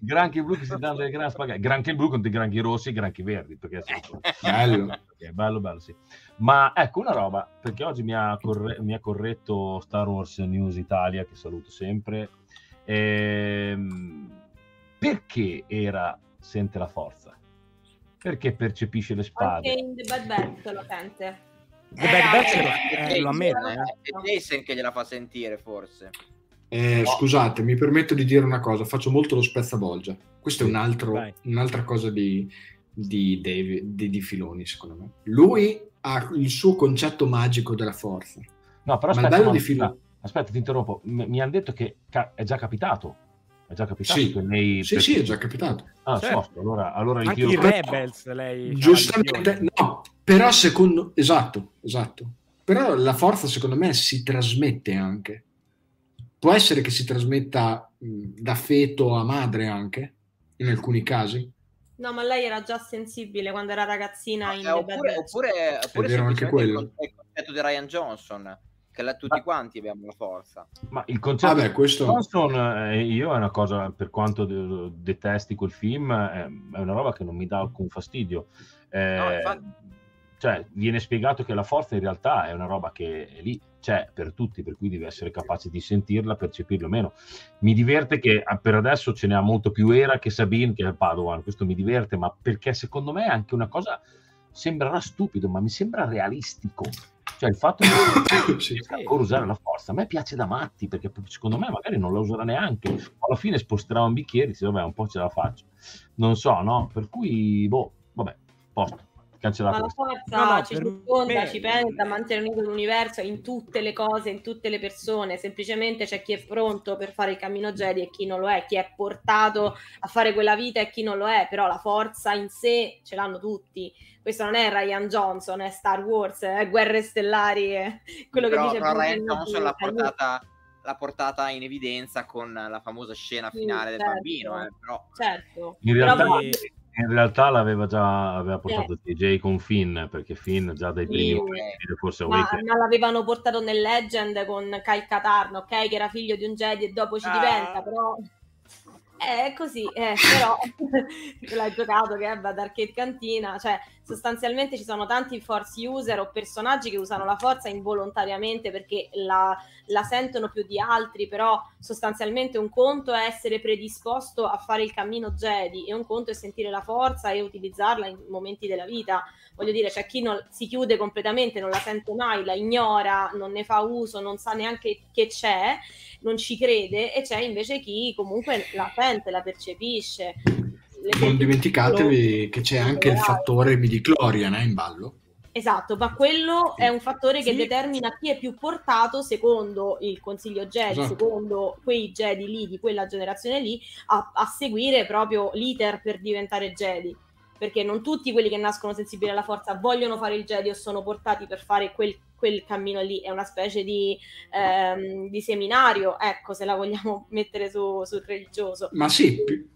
Granchi blu che si danno delle gran spagate. Granchi blu contro i granchi rossi e granchi verdi. Perché Bello. È bello, bello, sì. Ma ecco una roba, perché oggi mi ha, corre- mi ha corretto Star Wars News Italia, che saluto sempre. Ehm, perché era sente la forza? Perché percepisce le Anche spade? in The Bad Batch lo sente. The Bad Batch lo- È eh, lo ammette, Jason, eh. È Jason che gliela fa sentire, forse. Eh, scusate, mi permetto di dire una cosa, faccio molto lo spezzabolgia. Questo è un altro- un'altra cosa di, di, David- di, di Filoni, secondo me. Lui ha il suo concetto magico della forza. No, però Ma il aspetta, bello no, di Filoni... aspetta, ti interrompo. M- mi hanno detto che ca- è già capitato. È già capitato Sì. che lei... Sì, sì, è già capitato. Ah, Certo. sosto, allora, allora Anche io... i Rebels lei c'ha Giustamente, no, però secondo... Esatto, esatto. Però la forza, secondo me, si trasmette anche. Può essere che si trasmetta da feto a madre anche, in alcuni casi. No, ma lei era già sensibile quando era ragazzina in Eh, oppure, oppure, oppure vero anche quello. il concetto di Ryan Johnson, che la- tutti Ma- quanti abbiamo la forza. Ma il concetto Vabbè, questo... Johnson, eh, io è una cosa, per quanto de- detesti quel film, è, è una roba che non mi dà alcun fastidio. Eh, No, infatti- cioè, viene spiegato che la forza in realtà è una roba che è lì, c'è per tutti, per cui devi essere capace di sentirla, percepirla o meno. Mi diverte che ah, per adesso ce ne ha molto più Era che Sabine che è Padovan, questo mi diverte, ma perché secondo me è anche una cosa, sembrerà stupido, ma mi sembra realistico. Cioè il fatto che Sì. ancora usare la forza a me piace da matti perché secondo me magari non la userà neanche. Alla fine sposterà un bicchiere e dice vabbè un po' ce la faccio. Non so no? Per cui boh vabbè posto Ma cancellato la forza No, no, ci circonda, me- ci pensa, mantiene unito l'universo in tutte le cose, in tutte le persone. Semplicemente c'è chi è pronto per fare il cammino Jedi e chi non lo è, chi è portato a fare quella vita e chi non lo è. Però la forza in sé ce l'hanno tutti. Questo non è Ryan Johnson, è Star Wars, è Guerre Stellari, è quello però, che dice però Ryan Johnson l'ha portata, l'ha portata in evidenza con la famosa scena Sì, finale del certo. bambino eh, però Certo. in Però realtà, poi- in realtà l'aveva già aveva portato TJ con Finn perché Finn già dai Sì. primi di Force Ma, ma l'avevano portato nel Legend con Kyle Katarn, ok? Che era figlio di un Jedi e dopo ci Ah. diventa, però... È così, eh, però l'hai giocato che è ad Arcade Cantina, cioè sostanzialmente ci sono tanti force user o personaggi che usano la forza involontariamente perché la, la sentono più di altri, però sostanzialmente un conto è essere predisposto a fare il cammino Jedi e un conto è sentire la forza e utilizzarla in momenti della vita voglio dire, c'è chi non, si chiude completamente, non la sente mai, la ignora, non ne fa uso, non sa neanche che c'è, non ci crede, e c'è invece chi comunque la sente, la percepisce. Non dimenticatevi che c'è anche il fattore midichlorian eh, in ballo. Esatto, ma quello è un fattore che Sì. determina chi è più portato, secondo il consiglio Jedi, Esatto. secondo quei Jedi lì, di quella generazione lì, a, a seguire proprio l'iter per diventare Jedi. Perché non tutti quelli che nascono sensibili alla forza vogliono fare il Jedi o sono portati per fare quel, quel cammino lì. È una specie di, ehm, di seminario, ecco, se la vogliamo mettere su, sul religioso. Ma sì, pi-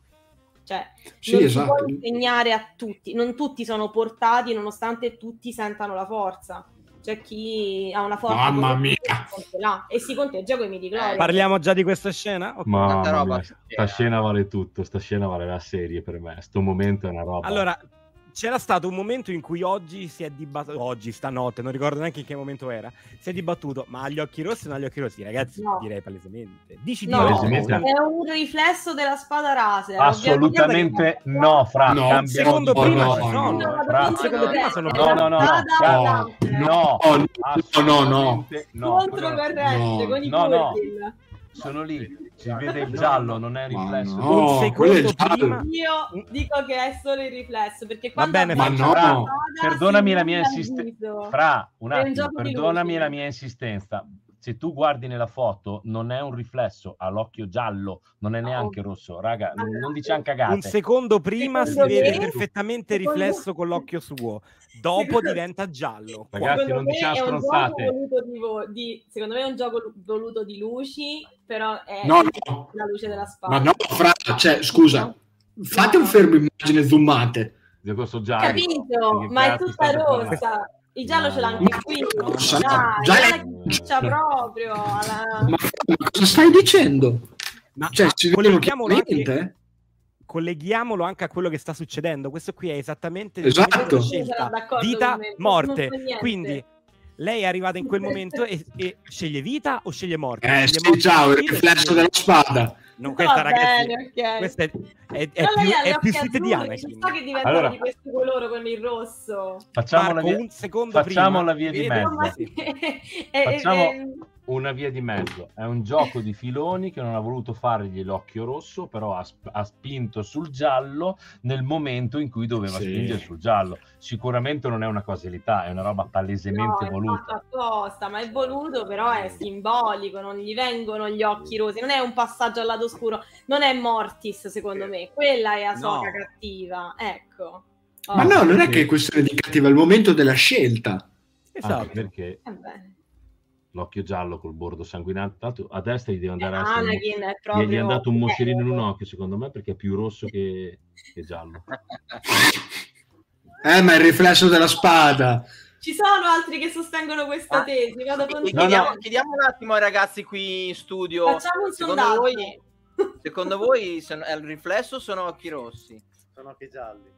Cioè, sì, non si esatto. può insegnare a tutti, non tutti sono portati nonostante tutti sentano la forza. C'è chi ha una forza Mamma mia. e e si conteggia con i midi gloria. Parliamo già di questa scena? Ok. Mamma roba mia, sta scena vale tutto, sta scena vale la serie per me. Sto momento è una roba. Allora, c'era stato un momento in cui oggi si è dibattuto, oggi, stanotte, non ricordo neanche in che momento era, si è dibattuto, ma ha gli occhi rossi o non ha gli occhi rossi? Ragazzi, No. direi palesemente. Dici No, di no. Palesemente- è un riflesso della spada raser. assolutamente no, fra No, secondo no, prima no, ci no, sono. no, fra- secondo prima sono No, no, no, no, no, no, Oh, no, no, no. assolutamente no, quello no. Controcorrente no. con i No, no. Purgil. Sono lì, si vede il giallo, non è riflesso. no, Un secondo prima- Io dico che è solo il riflesso perché Va quando bene, Ma no. spada Perdonami la mia insistenza. Fra, un attimo, perdonami la mia insistenza. Se tu guardi nella foto, non è un riflesso, ha l'occhio giallo, non è No. neanche rosso. Raga, Ma non, non grazie. diciamo cagate. Un secondo prima Secondo si vede me- perfettamente secondo- riflesso con l'occhio suo, dopo diventa giallo. Ragazzi, Secondo non me diciamo è un stronzate. gioco voluto di, vo- di- secondo me è un gioco lu- voluto di luci, però è No, no. la luce della spada. Ma no, fra, cioè, scusa, fate un fermo immagine zoomate. Di questo giallo. Capito, ma è tutta rossa. Il giallo ce l'ha anche qui. No, Dai, già la proprio. alla- Ma, ma cosa stai dicendo? Ma Cioè, colleghiamolo, anche, chiaramente, eh? colleghiamolo anche a quello che sta succedendo. Questo qui è esattamente Esatto. scelta. Vita, morte. so. Quindi lei è arrivata in quel momento e, e sceglie vita o sceglie morte? Eh, Sceglie sì, morte ciao, il riflesso della spada. No, questa, Va ragazzi, bene, ok. questa è, è- è più, è più sweet di azzurri, Anakin. Sta che diventano Allora- di questo colore con il rosso. Facciamo, la Marco, via, un secondo facciamo prima, la via di mezzo. No, Sì. Eh, Facciamo- eh, una via di mezzo. È un gioco di filoni che non ha voluto fargli l'occhio rosso, però ha, sp- ha spinto sul giallo nel momento in cui doveva Sì. spingere sul giallo. Sicuramente non è una causalità, è una roba palesemente no, è voluta. apposta, ma è voluto, però è simbolico, non gli vengono gli occhi rosi, non è un passaggio al lato oscuro, non è Mortis secondo me, quella è Ahsoka No. cattiva, ecco. Oh, Ma no, non è sì. che è questione di cattiva, è il momento della scelta. Esatto. Anche perché eh l'occhio giallo col bordo sanguinante, tanto a destra gli deve andare anche un- Anakin è gli è proprio... andato un moscerino in un eh, occhio, secondo me, perché è più rosso che, che giallo. Eh, ma è il riflesso della spada. Ci sono altri che sostengono questa Ah, tesi, vado con chiediamo, no. chiediamo un attimo ai ragazzi qui in studio. Facciamo un secondo sondaggio. voi, secondo voi sono- è il riflesso o sono occhi rossi? Sono occhi gialli.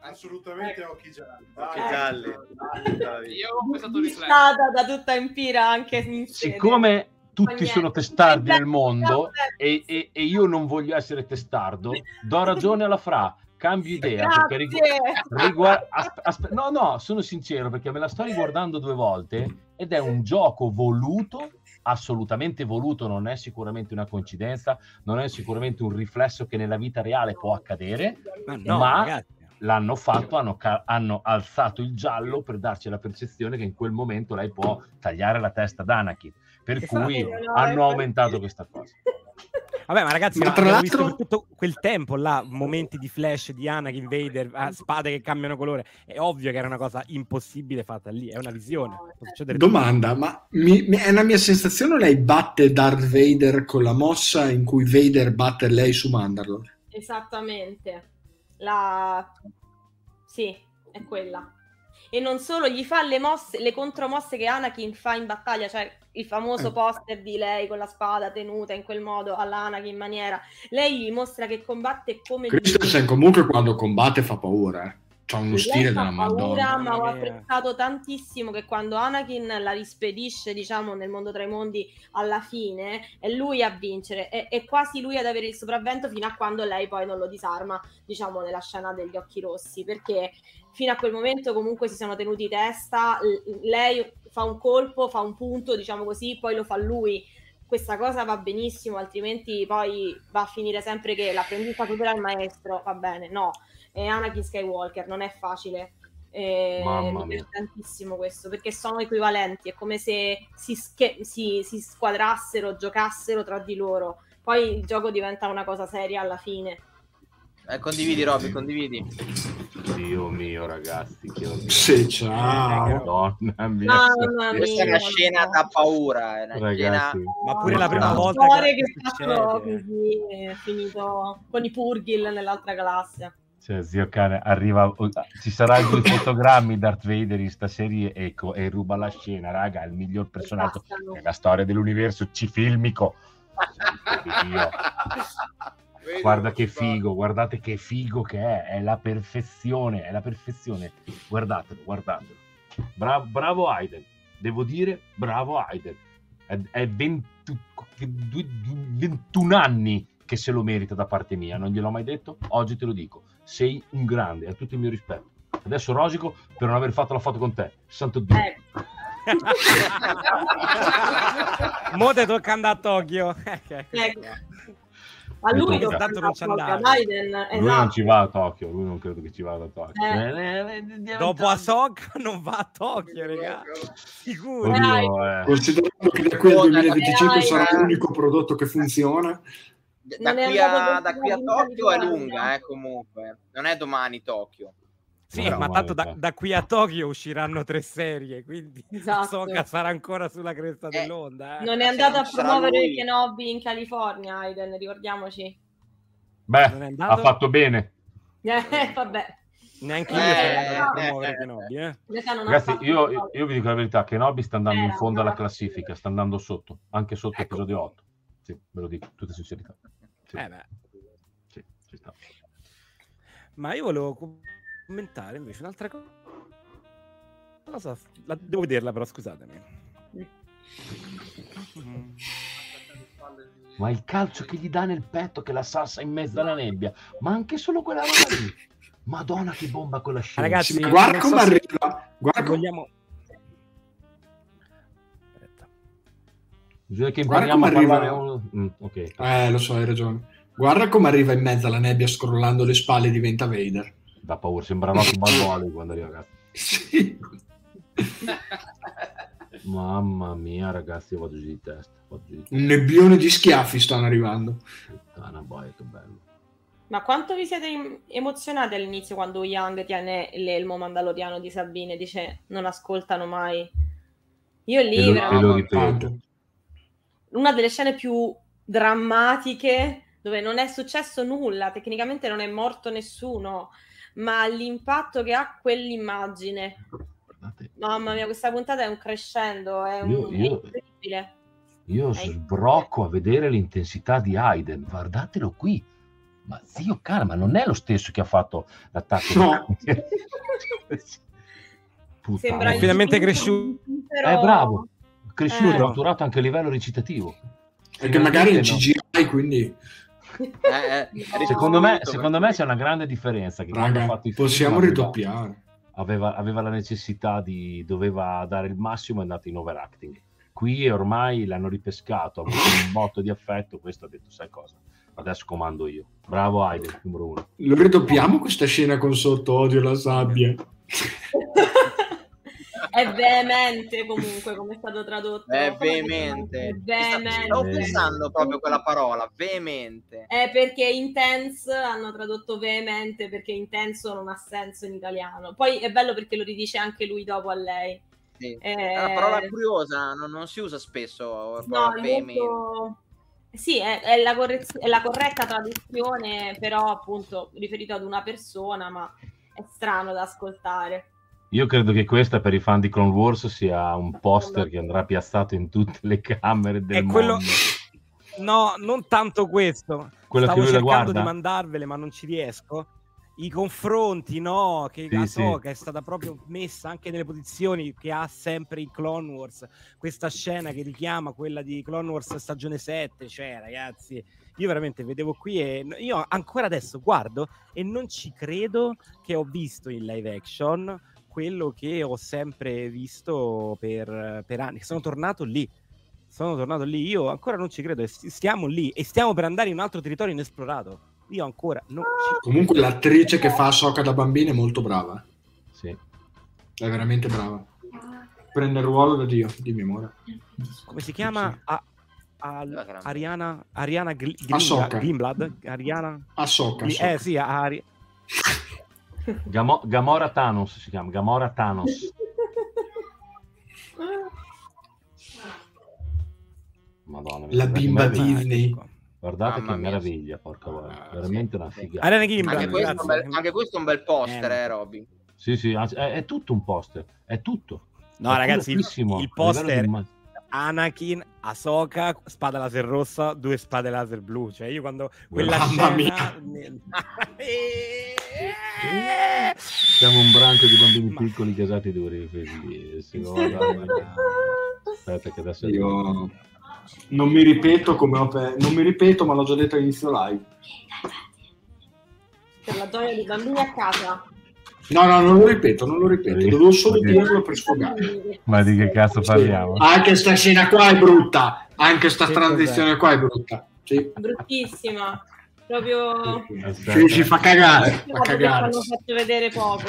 Assolutamente occhi gialli. Occhi Dai, gialli. Io ho pensato. Stata da tutta Empira anche in. Siccome tutti sono testardi nel mondo e, e- e io non voglio essere testardo, do ragione alla Fra, cambio idea. Perché rigu- rigua- aspe- aspe- no, no, sono sincero perché me la sto riguardando due volte ed è un gioco voluto, assolutamente voluto, non è sicuramente una coincidenza, non è sicuramente un riflesso che nella vita reale può accadere, Ma no, Ma- ragazzi. L'hanno fatto, hanno, ca- hanno alzato il giallo per darci la percezione che in quel momento lei può tagliare la testa ad Anakin. Per Esatto. cui No, no, hanno aumentato questa cosa. Vabbè, ma ragazzi, Ma ma tra l'altro- tutto quel tempo là, momenti di flash di Anakin, Vader, ah, spade che cambiano colore. È ovvio che era una cosa impossibile fatta lì, è una visione. Domanda, ma mi- mi- è una mia sensazione o lei batte Darth Vader con la mossa in cui Vader batte lei su Mandalore? Esattamente. La... Sì, è quella. E non solo, gli fa le mosse, le contromosse che Anakin fa in battaglia, cioè il famoso Eh. poster di lei con la spada tenuta in quel modo all'Anakin maniera. Lei gli mostra che combatte come lui. Christensen comunque quando combatte fa paura, eh. C'ha uno Lei stile fa della paura, Madonna. ma ho mia. apprezzato tantissimo che quando Anakin la rispedisce, diciamo, nel mondo tra i mondi alla fine, è lui a vincere, è, è quasi lui ad avere il sopravvento fino a quando lei poi non lo disarma, diciamo, nella scena degli occhi rossi, perché fino a quel momento comunque si sono tenuti testa, l- lei fa un colpo, fa un punto, diciamo così, poi lo fa lui. Questa cosa va benissimo, altrimenti poi va a finire sempre che l'apprendista supera il maestro, va bene, no e Anakin Skywalker, non è facile. Eh, Mamma mi mia. piace tantissimo questo perché sono equivalenti, è come se si, sche- si- si squadrassero, giocassero tra di loro. Poi il gioco diventa una cosa seria alla fine. Eh, condividi, Robby, condividi. Dio mio, ragazzi, che orribile. Sì, ciao. Madonna mia. Mamma Questa è mia, una scena da paura. Ragazzi, scena... Ma pure No, la prima no, volta che, che che è stato succede. così, è finito con i Purgil nell'altra galassia. Cioè, zio cane, arriva, ci saranno i fotogrammi Darth Vader in sta serie e, co- e ruba la scena, raga, il miglior personaggio nella storia dell'universo cifilmico. Santo di Dio. Guarda che figo, guardate che figo che è, è la perfezione, è la perfezione. Guardatelo, guardatelo. Bravo, bravo Aiden, devo dire bravo Aiden. È, è 20 21 anni che se lo merita da parte mia, non gliel'ho mai detto, oggi te lo dico. Sei un grande, a tutto il mio rispetto. Adesso rosico per non aver fatto la foto con te. Santo Dio. Ecco. Mo te tocca andare a Tokyo. Ecco. A lui Tanto non ci andare, andava. ad Aiden, Lui non esatto. ci va a Tokyo, lui non credo che ci vada a Tokyo. Eh. Dopo Ahsoka non va a Tokyo, raga. Sicuro. Oddio, eh. Considerando che da qui al 2025 Dai, sarà l'unico prodotto che funziona, Da Non qui, a, da qui a Tokyo è lunga, eh, comunque. Non è domani Tokyo. Sì, ma tanto da, Mario. da qui a Tokyo usciranno tre serie, quindi Esatto. Ahsoka sarà ancora sulla cresta Eh, dell'onda. eh. Non è Se andato a promuovere lui- Kenobi in California, Aiden, ricordiamoci. Beh, ha fatto bene. Eh, vabbè. Neanche io Eh, sarei andato a eh, promuovere eh, Kenobi, eh. Ragazzi, io, io vi dico la verità, che Nobby sta andando in fondo alla classifica, sta andando sotto, anche sotto Ecco. episodio 8. Sì, ve lo dico, tutta sincerità. Sì, Eh, beh. sì, ci sta. Ma io volevo commentare invece un'altra co- cosa. La- devo vederla, però, scusatemi. Mm. Ma il calcio che gli dà nel petto, che la salsa in mezzo alla nebbia, ma anche solo quella roba lì. Madonna che bomba quella scena. Ragazzi, Sì, ma guarda non come so arriva. Guarda come- vogliamo. Bisogna che Guarda impariamo a come parlare... arriva- uno- Mm, ok. Eh, lo so, hai ragione. Guarda come arriva in mezzo alla nebbia scrollando le spalle e diventa Vader. Da paura, sembra Rocky Balboa lui quando arriva, ragazzi. Sì. Mamma mia, ragazzi, io vado giù di testa. Vado giù di testa. Un nebbione di schiaffi stanno arrivando. Puttana boia, che bello. Ma quanto vi siete em- emozionati all'inizio quando Young tiene l'elmo mandaloriano di Sabine e dice non ascoltano mai? Io lì lo, te veramente una delle scene più drammatiche dove non è successo nulla, tecnicamente non è morto nessuno, ma l'impatto che ha quell'immagine. Guardate, Mamma mia, questa puntata è un crescendo, è, un, Io- io- è incredibile. Io È sbrocco a vedere l'intensità di Aiden. Guardatelo qui. Ma zio cara, ma non è lo stesso che ha fatto l'attacco. No. Sembra È finalmente cresciuto. però- È bravo. Cresciuto, Eh. maturato anche a livello recitativo. Perché magari in no. CGI, quindi Eh, eh, Secondo me, secondo me c'è una grande differenza. Che raga, fatto i film possiamo aveva- ridoppiare. Aveva, aveva la necessità di doveva dare il massimo e è andato in overacting. Qui ormai l'hanno ripescato, ha avuto un botto di affetto. Questo ha detto: Sai cosa? Adesso comando io. Bravo Aiden, numero uno. Lo ridoppiamo questa scena con sotto odio la sabbia. È veemente comunque come è stato tradotto. È veemente. È veemente. Stavo pensando proprio quella parola, veemente. È perché intense hanno tradotto veemente perché intenso non ha senso in italiano. Poi è bello perché lo ridice anche lui dopo a lei. Sì. Eh, È una parola curiosa, non, non si usa spesso. No, veemente. molto... Sì, è, è la correz- è la corretta traduzione, però appunto riferito ad una persona, ma è strano da ascoltare. Io credo che questa per i fan di Clone Wars sia un poster che andrà piazzato in tutte le camere del È quello... mondo. No, non tanto questo. Quello Stavo che lui la cercando guarda? di mandarvele, ma non ci riesco. I confronti, no, che Sì, Ahsoka è stata proprio messa anche nelle posizioni che ha sempre in Clone Wars. Questa scena che richiama quella di Clone Wars stagione 7, cioè ragazzi, io veramente vedevo qui e io ancora adesso guardo e non ci credo che ho visto in live action quello che ho sempre visto per, per anni. Sono tornato lì. Sono tornato lì. Io ancora non ci credo. e st- Stiamo lì e stiamo per andare in un altro territorio inesplorato. Io ancora non ci Comunque l'attrice che fa Soca da bambina è molto brava. Sì. È veramente brava. Prende il ruolo da Dio. Dimmi, amore. come si chiama? Sì. A- al-. Ariana Ariana Gl- Greenblood? Ariana Ahsoka. eh sì Ari- Gamo- Gamora Thanos si chiama, Gamora Thanos. Madonna, La bimba. Disney. Guardate Mamma che mia. meraviglia, porca voglia. Ah, Veramente una sì. figata. Ariana Greenblood, Anche questo, è un grazie. bel, anche questo è un bel poster, Eh. eh, Robby. Sì, sì, anzi, è, è tutto un poster, è tutto. No, È ragazzi, il, il poster Anakin, Ahsoka, spada laser rossa, due spade laser blu. Cioè, io quando quella Mamma scena... Siamo un branco di bambini Ma- piccoli casati duri. Aspetta che adesso... Io non mi ripeto come ho pe- non mi ripeto, ma l'ho già detto all'inizio live. Per la gioia dei bambini a casa. No, no, non lo ripeto, non lo ripeto. Sì. Dovevo solo dirlo per sfogare. Ma di che cazzo parliamo? Anche sta scena qua è brutta. Anche sta Che transizione qua è brutta. Sì. Bruttissima. Proprio... Sì, ci fa cagare. Fa cagare. hanno fatto vedere poco.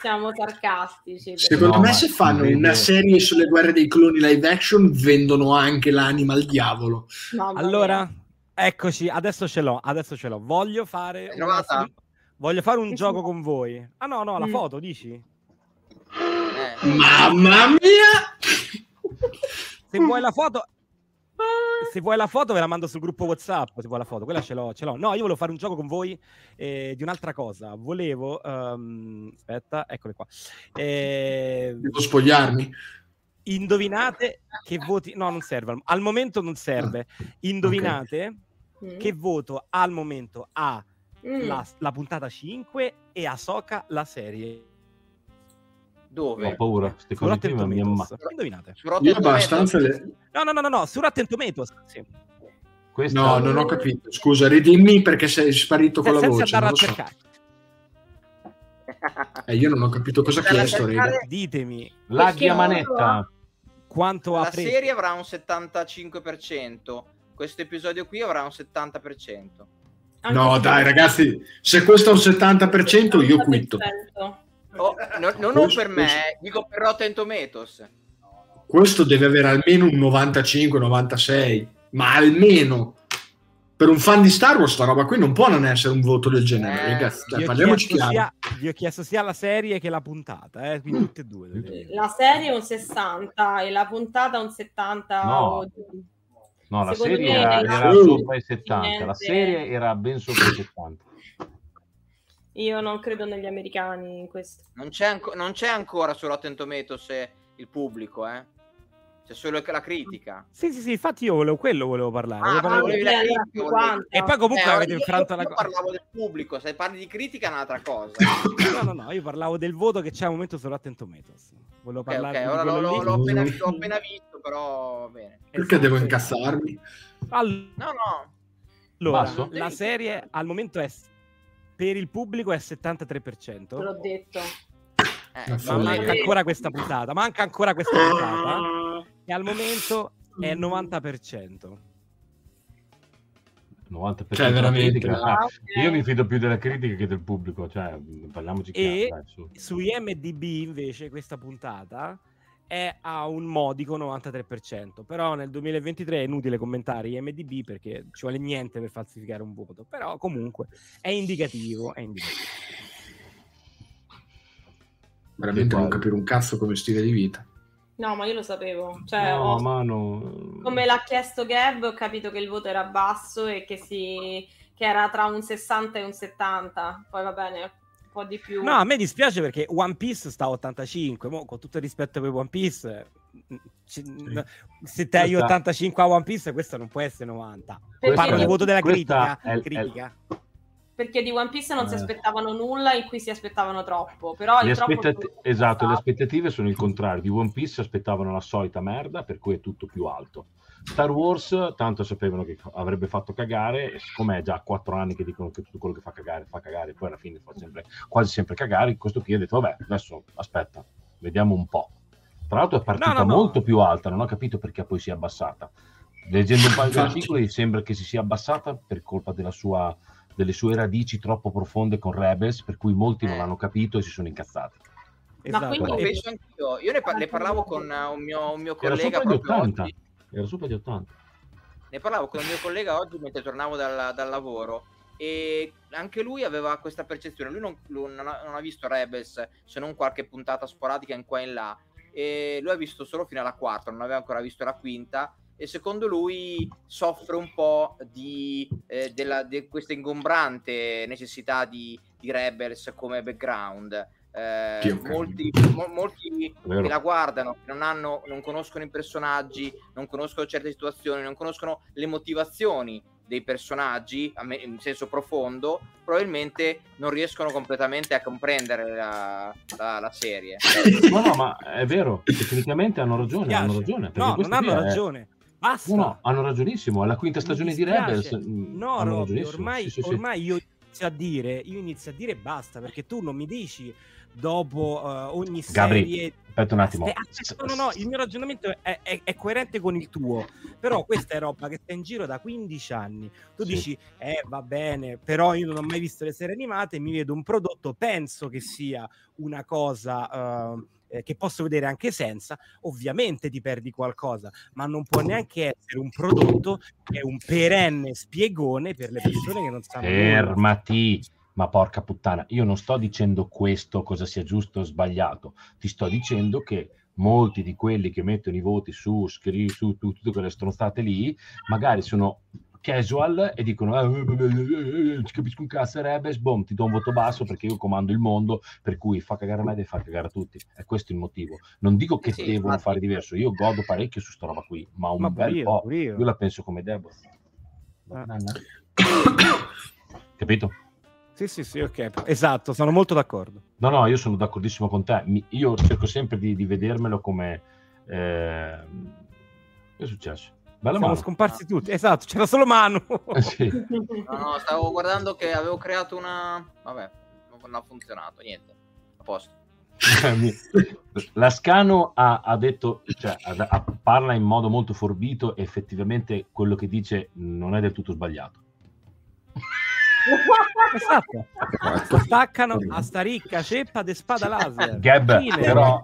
Siamo sarcastici. Secondo No, me se fanno una serie sulle guerre dei cloni live action vendono anche l'anima al diavolo. Mamma Allora, eccoci, adesso ce l'ho, adesso ce l'ho. Voglio fare... Voglio fare un gioco con voi. Ah no, no, la Mm. foto, dici? Eh. Mamma mia! Se vuoi la foto... Se vuoi la foto ve la mando sul gruppo WhatsApp, se vuoi la foto, quella ce l'ho, ce l'ho. No, io volevo fare un gioco con voi eh, di un'altra cosa. Volevo... ehm, aspetta, eccole qua. Eh, Devo spogliarmi. indovinate che voti... No, non serve. al- momento non serve. Indovinate Mm. che voto al momento ha Mm. la, la puntata 5 e Ahsoka la serie. Dove? Ho paura, queste Su cose qui mi Tomatoes. amma- Indovinate. Io abbastanza le... No, no, no, no, no, su Rotten Tomatoes. Sì. Questa- No, non ho capito. Scusa, ridimmi perché sei sparito con la senza voce. andare non a so. cercare. Eh, io non ho capito cosa ha Andare chiesto, cercare-. Ditemi Laghi a Perché- manetta. quanto ha La preso. serie avrà un 75%. Questo episodio qui avrà un 70%. Anche No, dai, ragazzi, se questo è un 70% io quitto. 70%. Oh, no- no- non Questo- per me, eh, dico per Rotten Tomatoes. Questo deve avere almeno un 95-96, ma almeno. Per un fan di Star Wars, sta roba qui non può non essere un voto del genere, Eh, ragazzi. Dai, ho, parliamoci chiesto chiaro. sia, vi ho chiesto sia la serie che la puntata, eh, quindi tutte e due. dire. La serie è un 60 e la puntata un 70. No. o- No, la Secondo serie era, la- era Sì. sopra i 70, la Niente. serie era ben sopra i 70. Io non credo negli americani in questo. Non c'è, anco- non c'è ancora su Rotten Tomatoes eh, il pubblico, eh. C'è solo la critica. Sì, sì, sì, infatti io volevo quello volevo parlare. Ah, volevo parlare volevi la critica, volevi-? E poi comunque Eh, avete io- infranto io la cosa. parlavo del pubblico, se parli di critica è un'altra cosa. No, no, no, io parlavo del voto che c'è al momento su Rotten Tomatoes. Volevo ok, parlare ok, di ora l'ho, l'ho appena, l'ho appena visto, però bene. Perché devo incazzarmi? All- No, no, Allora, Basso? la serie al momento è per il pubblico è 73%. Te l'ho detto. eh, Ma manca ancora questa puntata. Manca ancora questa puntata. E al momento è 90%. 90% Cioè, veramente. Ah, Ah, ok. Io mi fido più della critica che del pubblico, cioè, parliamoci E- chiaro, dai, su. Su IMDb invece questa puntata è a un modico 93%. Però nel 2023 è inutile commentare IMDb perché ci vuole niente per falsificare un voto. Però comunque è indicativo. È indicativo. Veramente non capire un cazzo come stile di vita. No, ma io lo sapevo. Cioè, No, ho- mano... come l'ha chiesto Gab, ho capito che il voto era basso e che, si... che era tra un 60 e un 70. Poi va bene, po' di più. No, a me dispiace perché One Piece sta a 85. Mo, con tutto il rispetto per One Piece, mm, ci- se te hai Questa- 85 a One Piece, questo non può essere 90. Perché Parlo di- voto della critica. è- è- critica. Perché di One Piece non si Eh. aspettavano nulla, in cui si aspettavano troppo. Però Le troppo aspettati- sono esatto, le aspettative sono il contrario. Di One Piece aspettavano la solita merda, per cui è tutto più alto. Star Wars, tanto sapevano che avrebbe fatto cagare, e siccome è già quattro anni che dicono che tutto quello che fa cagare fa cagare, poi alla fine fa sempre, quasi sempre cagare, in questo qui ho detto, vabbè, adesso aspetta, vediamo un po'. Tra l'altro è partita No, no, no. molto più alta, non ho capito perché poi si è abbassata. Leggendo un paio di articoli sembra che si sia abbassata per colpa della sua, delle sue radici troppo profonde con Rebels, per cui molti non Eh. l'hanno capito e si sono incazzati. Esatto. quindi- lo E- penso anch'io. Io ne, par- ne parlavo con uh, un mio, un mio collega proprio 80. oggi. Era sopra di 80. Ne parlavo con un mio collega oggi mentre tornavo dal, dal lavoro e anche lui aveva questa percezione. Lui non, lui non ha, visto Rebels se non qualche puntata sporadica in qua e in là. E lui ha visto solo fino alla quarta, non aveva ancora visto la quinta. E secondo lui soffre un po' di, eh, di questa ingombrante necessità di, di Rebels come background. Eh, molti, mo- molti che la guardano, che non, hanno, non conoscono i personaggi, non conoscono certe situazioni, non conoscono le motivazioni dei personaggi a me- in senso profondo, probabilmente non riescono completamente a comprendere la, la- la serie. No, no, ma è vero, tecnicamente hanno ragione, hanno ragione. No, non hanno è- ragione. Basta. No, no, hanno ragionissimo, è la quinta stagione di. Rebels. mm, No, hanno Robby, ormai, Sì, sì, sì. ormai io inizio a dire, io inizio a dire basta, perché tu non mi dici dopo eh, ogni Gabri, serie Aspetta un attimo. Aspe- aspetta, no, no, il mio ragionamento è, è- è coerente con il tuo, però questa è roba che sta in giro da 15 anni. Tu Sì. dici, eh, va bene, però io non ho mai visto le serie animate, mi vedo un prodotto, penso che sia una cosa eh, che posso vedere anche senza, ovviamente ti perdi qualcosa, ma non può neanche essere un prodotto che è un perenne spiegone per le persone che non sanno nulla. Ma porca puttana, io non sto dicendo questo cosa sia giusto o sbagliato, ti sto dicendo che molti di quelli che mettono i voti su, scri- su tu- tutte quelle stronzate lì, magari sono casual e dicono "Ah, eh, eh, eh, ci capisco un cazzo, Rebes, boom, ti do un voto basso perché io comando il mondo, per cui fa cagare a me deve far cagare a tutti. È questo il motivo. Non dico che Sì, devono infatti. fare diverso, io godo parecchio su sta roba qui, ma un Ma bel io, po'. io. Io la penso come Deborah. Ah. Capito? Sì, sì, sì, ok. Esatto, sono molto d'accordo. No, no, io sono d'accordissimo con te. Mi- io cerco sempre di, di vedermelo come... Eh... Che è successo? Bella Siamo mano. scomparsi tutti. Esatto, c'era solo Manu. Eh, sì. No, no, stavo guardando che avevo creato una... Vabbè, non ha funzionato, niente. A posto. Mi- Lascano ha, ha detto, cioè, ha- ha- parla in modo molto forbito e effettivamente quello che dice non è del tutto sbagliato. Esatto. Staccano a sta ricca ceppa de spada laser. Gab, Fine. però...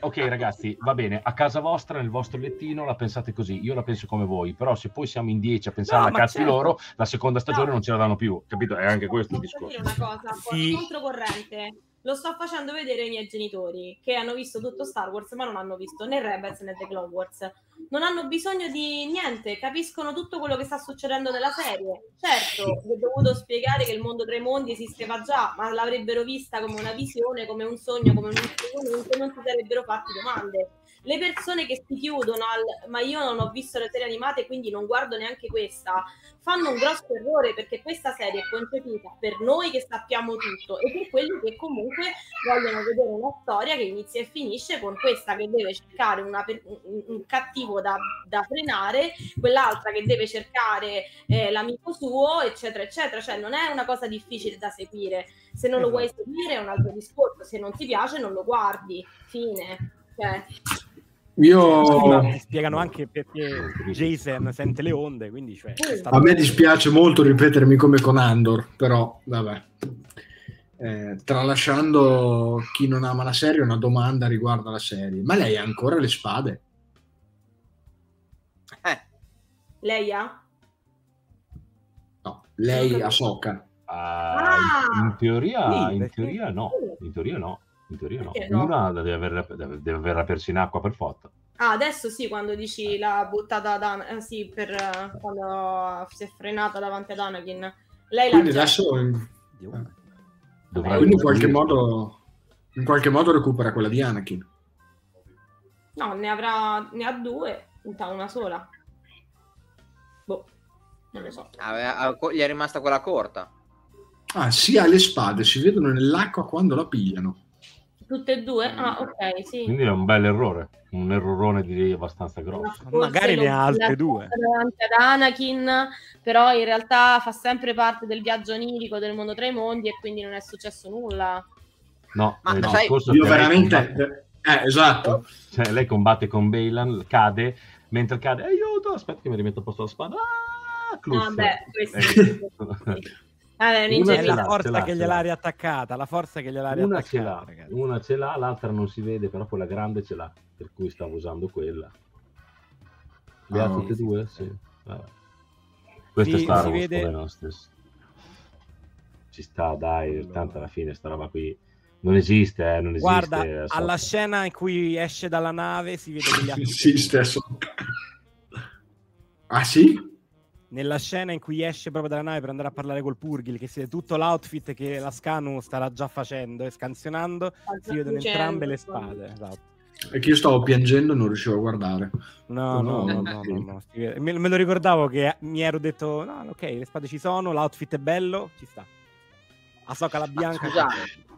ok ragazzi, va bene, a casa vostra, nel vostro lettino la pensate così, io la penso come voi, però se poi siamo in dieci a pensare No, a cazzi certo. loro, la seconda stagione No. non ce la danno più, capito? È anche questo il Posso discorso. dire una cosa, Sì. controcorrente. Lo sto facendo vedere ai miei genitori che hanno visto tutto Star Wars, ma non hanno visto né Rebels né The Clone Wars. Non hanno bisogno di niente, capiscono tutto quello che sta succedendo nella serie. Certo, vi ho dovuto spiegare che il mondo tra i mondi esisteva già, ma l'avrebbero vista come una visione, come un sogno, come un insegnamento, non si sarebbero fatti domande. Le persone che si chiudono al ma io non ho visto le serie animate quindi non guardo neanche questa fanno un grosso errore perché questa serie è concepita per noi che sappiamo tutto e per quelli che comunque vogliono vedere una storia che inizia e finisce con questa che deve cercare una un, cattivo da, da frenare, quell'altra che deve cercare eh, l'amico suo, eccetera, eccetera. Cioè non è una cosa difficile da seguire. Se non lo vuoi Esatto. seguire è un altro discorso, se non ti piace non lo guardi. Fine. Cioè, Io... Ma ti spiegano anche perché Jason sente le onde, quindi cioè, stato- A me dispiace molto ripetermi come con Andor, però vabbè. Eh, tralasciando chi non ama la serie, una domanda riguardo alla serie. Ma lei ha ancora le spade? Eh, lei ha? No, lei a Soca. Ah, Ah! in, in teoria, Sì, in teoria no, in teoria no, in teoria no. No? Una deve averla, deve, deve averla perso in acqua per foto. Ah, adesso sì, quando dici l'ha buttata da... eh, sì, per eh, quando si è frenata davanti ad Anakin. Lei l'ha Quindi già... adesso. Dovrebbe quindi in qualche riuscire. modo in qualche modo recupera quella di Anakin. No, ne avrà... ne ha due, una sola. Boh, non lo so. aveva- gli è rimasta quella corta. Ah, sì, ha le spade, si vedono nell'acqua quando la pigliano. Tutte e due? Ah, ok, sì. Quindi è un bel errore, un errorone direi abbastanza grosso. Forse Magari ne ha altre due. davanti ad Anakin, però in realtà fa sempre parte del viaggio onirico del mondo tra i mondi e quindi non è successo nulla. No, Ma nel sai, discorso Io veramente... combatte- Eh, esatto. cioè, lei combatte con Bailan, cade, mentre cade, aiuto, aspetta che mi rimetto a posto la spada. Ah, cluff. Ah, beh, questo Eh. Ah, è la forza l'ha, che gliel'ha l'ha. riattaccata, la forza che gliel'ha Una ce riattaccata, l'ha, ragazzi. una ce l'ha, l'altra non si vede, però quella grande ce l'ha, per cui stavo usando quella. Le Ah, ha tutte e due? sì. Sì. Vabbè. Questo è Star si Wars, vede- come no, stesso. Ci sta, dai, tanto alla fine sta roba qui non esiste, eh, non esiste. Guarda, eh, alla scena in cui esce dalla nave si vede che gli ha tutte Sì, e due. stesso. Ah, sì? Nella scena in cui esce proprio dalla nave per andare a parlare col Purgil, che si vede tutto l'outfit che la Scanu starà già facendo e scansionando, si vedono entrambe le spade. Esatto. È che io stavo piangendo e non riuscivo a guardare. No, no, no, no, no, no. Me, me lo ricordavo che mi ero detto, no, ok, le spade ci sono, l'outfit è bello, ci sta. Ahsoka la bianca. scusate.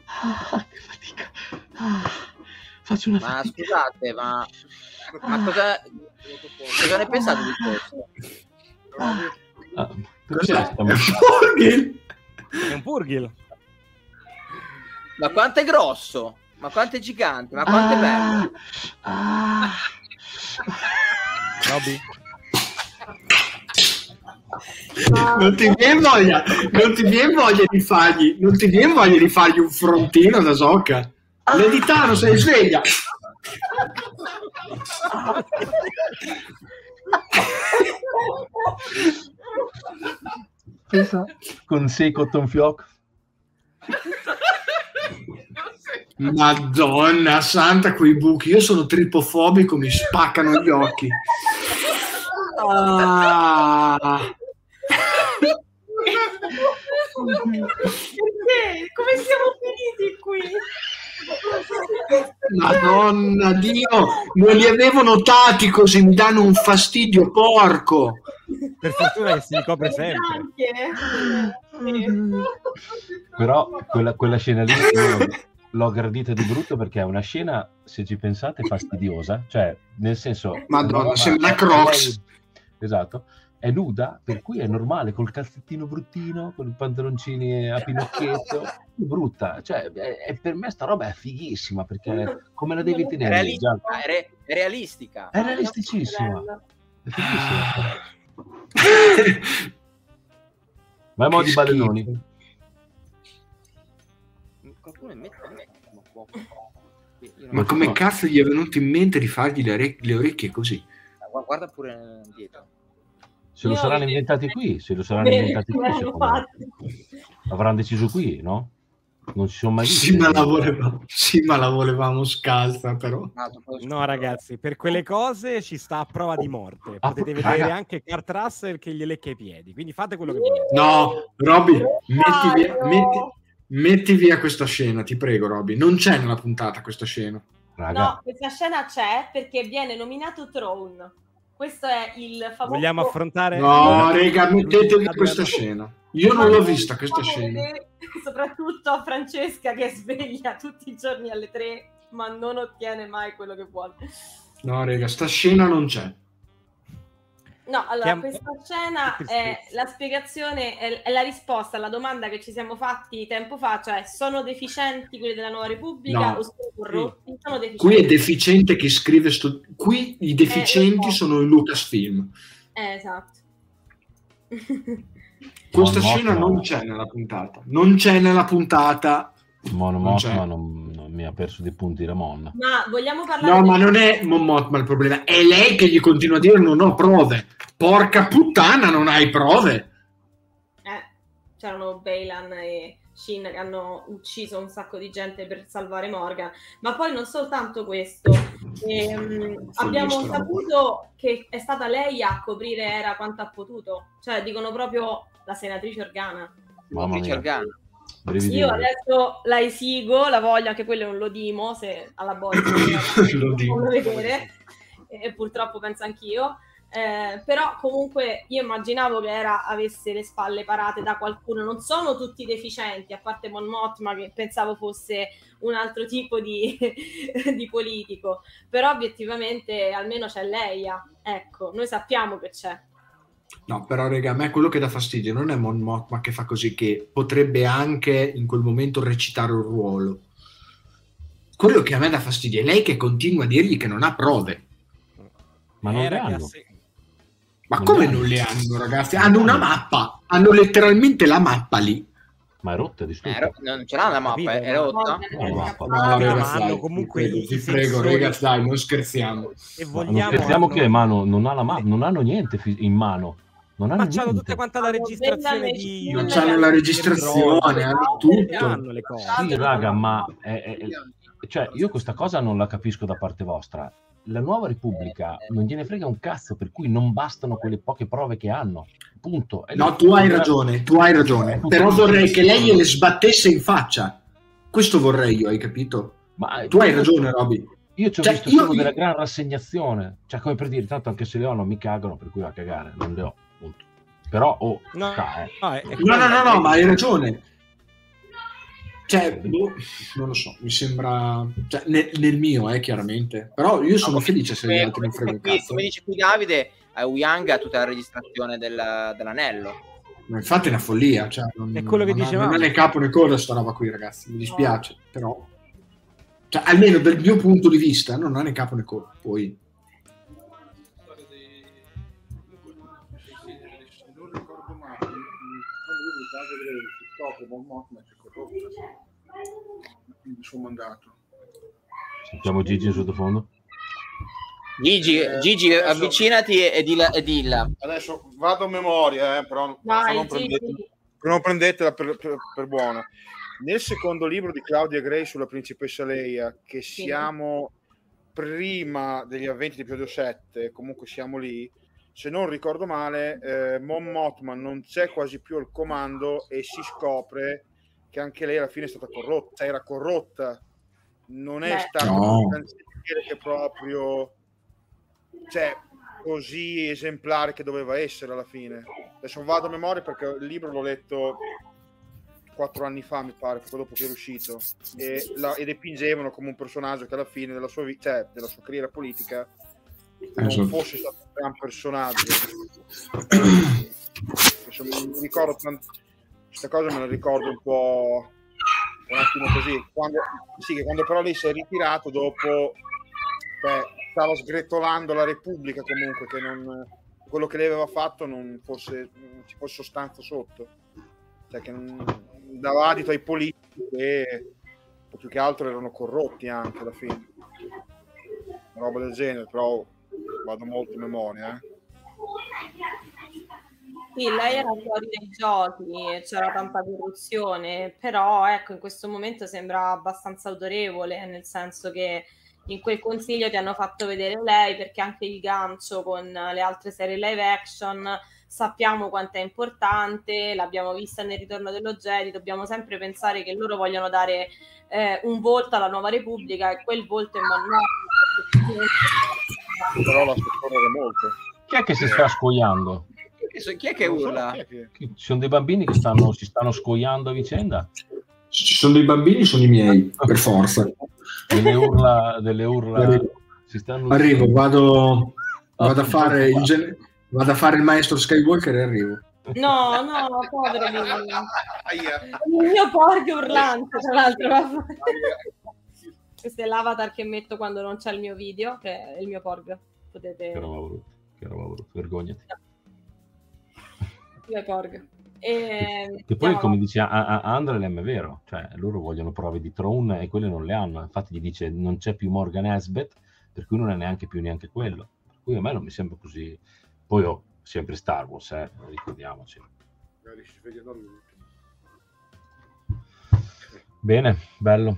Ah, che fatica. Ah, faccio una Ma fatica. scusate, ma, ma cosa, cosa ne pensate di questo? Ah, Cos'è? perché stiamo- Purgil? È un Purgil. Ma quanto è grosso? Ma quanto è gigante? Ma quanto è bello? Ah, Robby? Non ti viene voglia, non ti viene voglia di fargli, non ti viene voglia di fargli un frontino da Soca. L'editano sei sveglia. con sei cotton fioc. Madonna santa, quei buchi. Io sono tripofobico, mi spaccano gli occhi. Ah. Perché? Come siamo finiti qui? Madonna Dio, non li avevo notati così, mi danno un fastidio porco. Per fortuna che si ricopre sempre. Però quella, quella scena lì io l'ho gradita di brutto perché è una scena, se ci pensate, fastidiosa. Cioè, nel senso... Madonna, ma- sembra Crocs. Esatto. È nuda, per cui è normale, col calzettino bruttino, con i pantaloncini a pinocchietto, brutta. Cioè, è- è- per me sta roba è fighissima, perché come la devi È, tenere? realistica, è, re- è realistica. È realisticissima. È fighissima. Vai mo' Che di ballenoni. schifo. Qualcuno mette ma non- Ma come cazzo gli è venuto in mente di fargli le, ore- le orecchie così? Gu- Guarda pure dietro. Se lo Io- saranno inventati qui, se lo saranno Bene, inventati qui. Avranno deciso qui, no? Non ci sono mai visti. Sì, ma la volevamo, sì, ma la volevamo scalza, però. Ah, No, ragazzi, per quelle cose ci sta a prova di morte. Ah, Potete raga. vedere anche Kurt Russell che gli lecca i piedi. Quindi fate quello che volete. No, Robby, metti via, metti, metti via questa scena, ti prego, Robby. Non c'è nella puntata questa scena. Raga, No, questa scena c'è perché viene nominato Throne. Questo è il famoso... Vogliamo affrontare... No, rega, mettetevi questa scena. Io non l'ho vista questa scena. Soprattutto a Francesca che è sveglia tutti i giorni alle tre, ma non ottiene mai quello che vuole. No, rega, sta scena non c'è. No, allora, Chiam- questa scena è la spiegazione, è, è la risposta alla domanda che ci siamo fatti tempo fa, cioè sono deficienti quelli della Nuova Repubblica No. o sono corrotti? Sono deficienti. Qui è deficiente chi scrive sto... Qui i deficienti Eh, lo so. sono i Lucasfilm. Eh, esatto. Questa Mon scena non c'è nella puntata. Non c'è nella puntata. Mon non Mi ha perso dei punti Ramon. ma vogliamo parlare No, del- ma non è Mon Mothma il problema. È lei che gli continua a dire non ho prove. Porca puttana, non hai prove. Eh, c'erano Bailan e Shin che hanno ucciso un sacco di gente per salvare Morgan, ma poi non soltanto questo. Ehm, abbiamo saputo che è stata lei a coprire Era quanto ha potuto, cioè dicono proprio la senatrice Organa. Mamma mia. Garner. Brividi. Io adesso la esigo, la voglio, anche quello è un lodimo, se alla bozza Lo vedere, e purtroppo penso anch'io. Eh, però comunque io immaginavo che era avesse le spalle parate da qualcuno. Non sono tutti deficienti, a parte Mon Mothma che pensavo fosse un altro tipo di, di politico. Però obiettivamente almeno c'è Leia. Ecco, noi sappiamo che c'è. No, però, raga, a me quello che dà fastidio non è Mon Mothma che fa così, che potrebbe anche in quel momento recitare un ruolo. Quello che a me dà fastidio è lei che continua a dirgli che non ha prove. Ma non le Era che hanno. Ma Non come le hanno. non le hanno, ragazzi? Hanno una mappa, hanno letteralmente la mappa lì. Ma è rotta di Eh, stupido. ro- non ce l'ha la mappa, è, rotta. No, mappa. No, comunque vi prego, i vi prego, sensori- ragazzi, dai, non scherziamo. E vogliamo... non scherziamo che Mano non, ha la ma- non hanno niente in mano. Non hanno Ma c'hanno niente. tutta quanta la registrazione di... Non c'hanno la registrazione, hanno tutto. hanno le cose. Sì, raga, ma è- è- è- cioè, io questa cosa non la capisco da parte vostra. La nuova Repubblica non gliene frega un cazzo, per cui non bastano quelle poche prove che hanno. Punto. È No, tu hai ragione, tu hai ragione. Però vorrei che lei gliele sbattesse in faccia. Questo vorrei io, hai capito? Ma Tu hai ragione, Roby. Io ci ho Cioè, visto io- solo della gran rassegnazione. Cioè, come per dire, tanto anche se le ho non mi cagano, per cui va a cagare, non le ho. Punto. Però, oh, No, ca, eh. no, è- è No, no, no, ma hai ragione. Cioè, boh, non lo so, mi sembra... Cioè, nel, nel mio, eh, chiaramente. Però io sono No, felice se gli come, altri non frega un dice qui, cazzo. come dice qui Davide, eh, Uyang ha tutta la registrazione del- dell'anello. Ma infatti è una follia. Cioè, non, È quello che non ha- dicevamo. Non è né capo né coda sta roba qui, ragazzi. Mi dispiace, però... Cioè, almeno dal mio punto di vista, non ha né capo né coda. Poi... Se non ricordo male, quando io mi stavo a vedere il suo mandato. Sentiamo Gigi in sottofondo. Gigi, Eh, Gigi adesso- avvicinati e dilla. E dilla. Adesso vado a memoria, eh, però Vai, non, prendete, non prendetela per, per- per buona. Nel secondo libro di Claudia Gray sulla principessa Leia, che siamo prima degli avventi di episodio 7, comunque siamo lì, se non ricordo male, eh, Mon Mothma non c'è quasi più al comando e si scopre che anche lei alla fine è stata corrotta, era corrotta, non è Beh. stato No. un cancelliere che proprio cioè, così esemplare che doveva essere alla fine. Adesso vado a memoria perché il libro l'ho letto quattro anni fa, mi pare, poco dopo che era uscito, e, la, e depingevano come un personaggio che alla fine della sua, vi- cioè, della sua carriera politica non Esatto. fosse stato un gran personaggio. Adesso mi ricordo tant- questa cosa me la ricordo un po' un attimo così. Quando, sì, che quando però lei si è ritirato dopo cioè, stava sgretolando la Repubblica comunque che non, quello che lei aveva fatto non fosse non ci fosse sostanza sotto. Cioè che non, dava adito ai politici che più che altro erano corrotti anche alla fine. Una roba del genere però vado molto in memoria eh. Sì, lei era fuori dai giochi, c'era tanta corruzione, però ecco, in questo momento sembra abbastanza autorevole, nel senso che in quel consiglio ti hanno fatto vedere lei, perché anche il gancio con le altre serie live action sappiamo quanto è importante, l'abbiamo vista nel ritorno dello Jedi, dobbiamo sempre pensare che loro vogliono dare eh, un volto alla nuova Repubblica e quel volto è Mon Però la soccorrere molto. Chi è che si sta scoiando? Chi è che Non so urla? chi è che- Ci sono dei bambini che stanno, si stanno scoiando a vicenda? Ci sono dei bambini, sono i miei, per forza. Delle urla, delle urla Arrivo. si stanno Arrivo, vado, vado, a, fare il, gen- vado a fare il maestro Skywalker e arrivo. No, no, povero. Il mio porco urlante, tra l'altro. Questo è l'avatar che metto quando non c'è il mio video, che è il mio porco. Potete... Che roba brutta, che roba brutta, vergognati. Io porco. E... Che poi, andiamo come dice Andrelem, è vero, cioè loro vogliono prove di Throne e quelle non le hanno. Infatti gli dice non c'è più Morgan Esbeth, per cui non è neanche più neanche quello. Per cui a me non mi sembra così. Poi ho sempre Star Wars, eh, ricordiamoci. Bene, bello.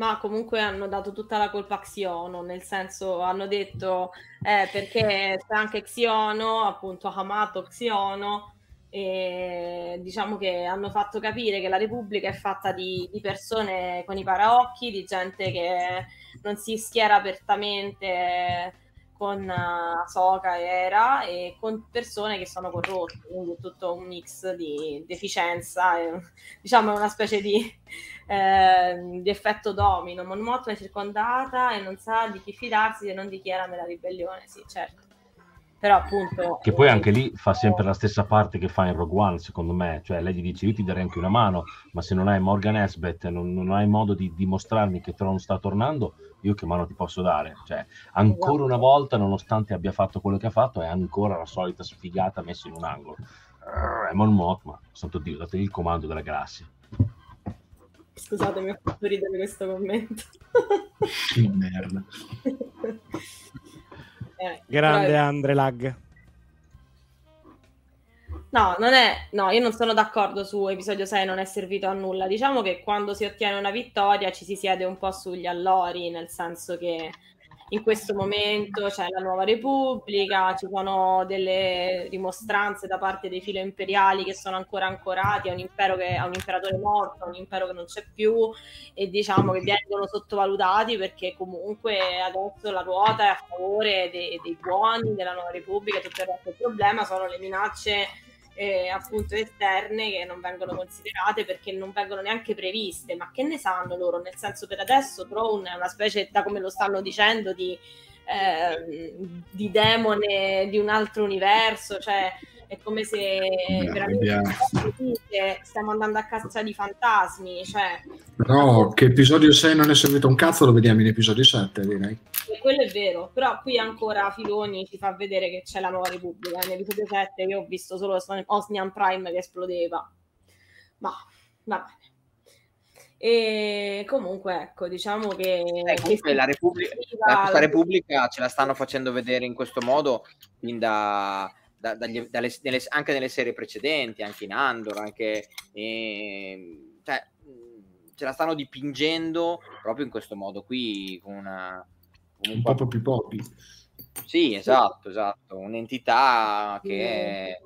Ma comunque hanno dato tutta la colpa a Xiono, nel senso hanno detto eh, perché c'è anche Xiono, appunto ha amato Xiono e diciamo che hanno fatto capire che la Repubblica è fatta di, di persone con i paraocchi, di gente che non si schiera apertamente con uh, Ahsoka e Era e con persone che sono corrotte, quindi è tutto un mix di deficienza, e, diciamo una specie di, eh, di effetto domino. Mon Mothma è circondata e non sa di chi fidarsi se non di chi era nella ribellione, sì certo. Però appunto... Che poi eh, anche lì fa sempre la stessa parte che fa in Rogue One, secondo me. Cioè, lei gli dice: Io ti darei anche una mano, ma se non hai Morgan Esbeth, non, non hai modo di dimostrarmi che Tron sta tornando, io che mano ti posso dare? Cioè, ancora una volta, nonostante abbia fatto quello che ha fatto, è ancora la solita sfigata messa in un angolo. È Mon Mothma, santo Dio, dategli il comando della galassia. Scusate, mi ha fatto ridere questo commento. Che merda. Eh, Grande però- Andrelag. No, non è, no, io non sono d'accordo su episodio 6 non è servito a nulla. Diciamo che quando si ottiene una vittoria ci si siede un po' sugli allori, nel senso che in questo momento c'è la nuova Repubblica, ci sono delle dimostranze da parte dei filo imperiali che sono ancora ancorati a un impero che a un imperatore morto, a un impero che non c'è più e diciamo che vengono sottovalutati perché comunque adesso la ruota è a favore dei, dei buoni della nuova Repubblica tutto il resto. Il problema sono le minacce eh, appunto esterne che non vengono considerate perché non vengono neanche previste, ma che ne sanno loro? Nel senso per adesso Throne è una specie, da come lo stanno dicendo, di, ehm, di demone di un altro universo, cioè è come se Beh, veramente stiamo andando a caccia di fantasmi, cioè Però che episodio 6 non è servito un cazzo lo vediamo in episodio 7, direi. E quello è vero, però qui ancora Filoni ci fa vedere che c'è la nuova Repubblica. In episodio 7 io ho visto solo Osnian Prime che esplodeva. Ma va bene. E comunque, ecco, diciamo che... Eh, comunque che la Repubblica, la- questa la- Repubblica ce la stanno facendo vedere in questo modo fin da, da- dagli- dalle- nelle- anche nelle serie precedenti, anche in Andor, anche ehm, cioè, ce la stanno dipingendo proprio in questo modo qui, con una... con Un po' popi popi. Sì, esatto, esatto, un'entità che è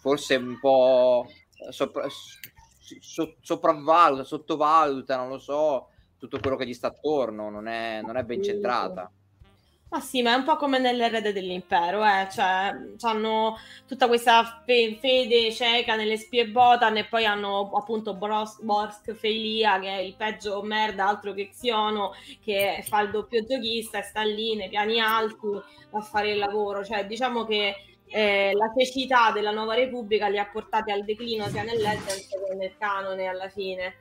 forse un po' sopra- so- sopravvaluta, sottovaluta, non lo so, tutto quello che gli sta attorno, non è, non è ben centrata. Ma sì, ma è un po' come nell'erede dell'impero, eh? cioè hanno tutta questa fe- fede cieca nelle spie Botan e poi hanno appunto Bros- Borsk Feilia che è il peggio merda altro che Xiono che fa il doppio giochista e sta lì nei piani alti a fare il lavoro, cioè diciamo che eh, la cecità della nuova repubblica li ha portati al declino sia nel Legends che nel canone alla fine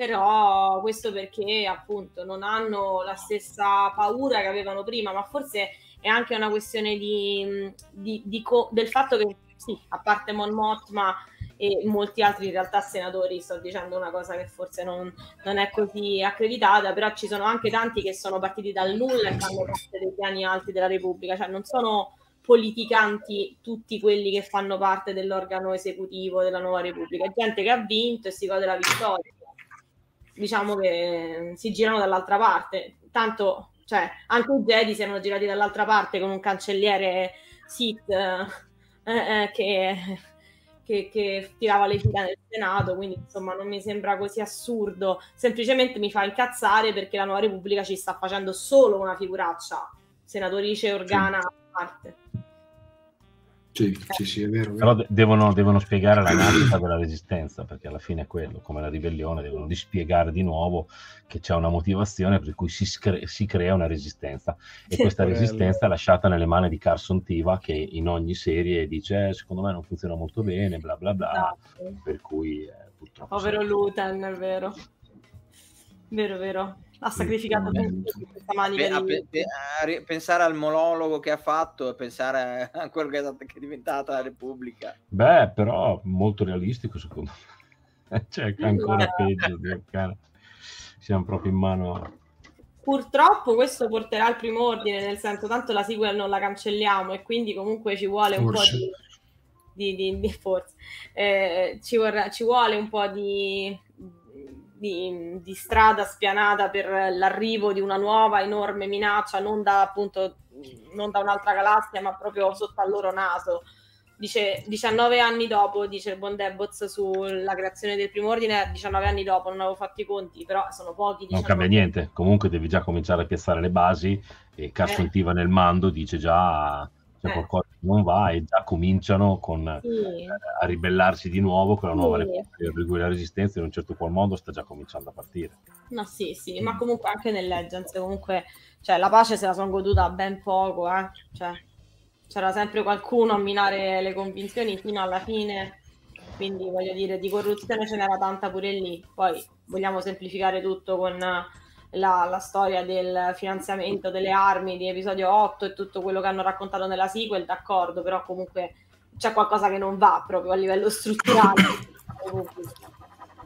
però questo perché appunto non hanno la stessa paura che avevano prima, ma forse è anche una questione di, di- di co- del fatto che sì, a parte Mon Mothma e molti altri in realtà senatori, sto dicendo una cosa che forse non, non è così accreditata, però ci sono anche tanti che sono partiti dal nulla e fanno parte dei piani alti della Repubblica, cioè non sono politicanti tutti quelli che fanno parte dell'organo esecutivo della nuova Repubblica, gente che ha vinto e si gode la vittoria diciamo che si girano dall'altra parte. Tanto, cioè, anche i Jedi si erano girati dall'altra parte con un cancelliere Sith eh, eh, che, che, che tirava le fila nel Senato, quindi insomma non mi sembra così assurdo, semplicemente mi fa incazzare perché la Nuova Repubblica ci sta facendo solo una figuraccia, senatrice Organa a parte. Sì, sì, sì, è vero. è Però vero. de- devono, devono spiegare la nascita della resistenza, perché alla fine è quello, come la ribellione, devono dispiegare di nuovo che c'è una motivazione per cui si, scre- si crea una resistenza. E Sì. questa resistenza è lasciata nelle mani di Carson Tiva, che in ogni serie dice, "Eh, secondo me non funziona molto bene, bla bla bla, Esatto. per cui eh, purtroppo... Povero sì. Luten, è vero. Vero, vero. Ha sacrificato tutto per ri- pensare al monologo che ha fatto e pensare a quello che è, stata- che è diventata la Repubblica. Beh, però molto realistico secondo me. cioè, ancora peggio. Siamo proprio in mano... Purtroppo questo porterà al primo ordine, nel senso tanto la sequel non la cancelliamo e quindi comunque ci vuole un Forse. po' di, di, di- di- forse, eh, ci, vorrà- ci vuole un po' di, di, di strada spianata per l'arrivo di una nuova enorme minaccia, non da appunto non da un'altra galassia, ma proprio sotto al loro naso. Dice 19 anni dopo, dice il buon Deboz sulla creazione del primo ordine, 19 anni dopo, non avevo fatto i conti, però sono pochi. Non 19 cambia niente, comunque devi già cominciare a piazzare le basi e Carson Eh. Nel mando dice già c'è Eh. qualcosa che non va e già cominciano con, eh, Sì. a ribellarsi di nuovo con la nuova Sì. Repubblica, per cui la resistenza in un certo qual modo sta già cominciando a partire. No, sì, sì, ma comunque anche nel Legends, comunque, cioè, la pace se la sono goduta ben poco, eh. Cioè, c'era sempre qualcuno a minare le convinzioni fino alla fine, quindi voglio dire, di corruzione ce n'era tanta pure lì. Poi vogliamo semplificare tutto con la, la storia del finanziamento delle armi di episodio 8 e tutto quello che hanno raccontato nella sequel, d'accordo, però comunque c'è qualcosa che non va proprio a livello strutturale.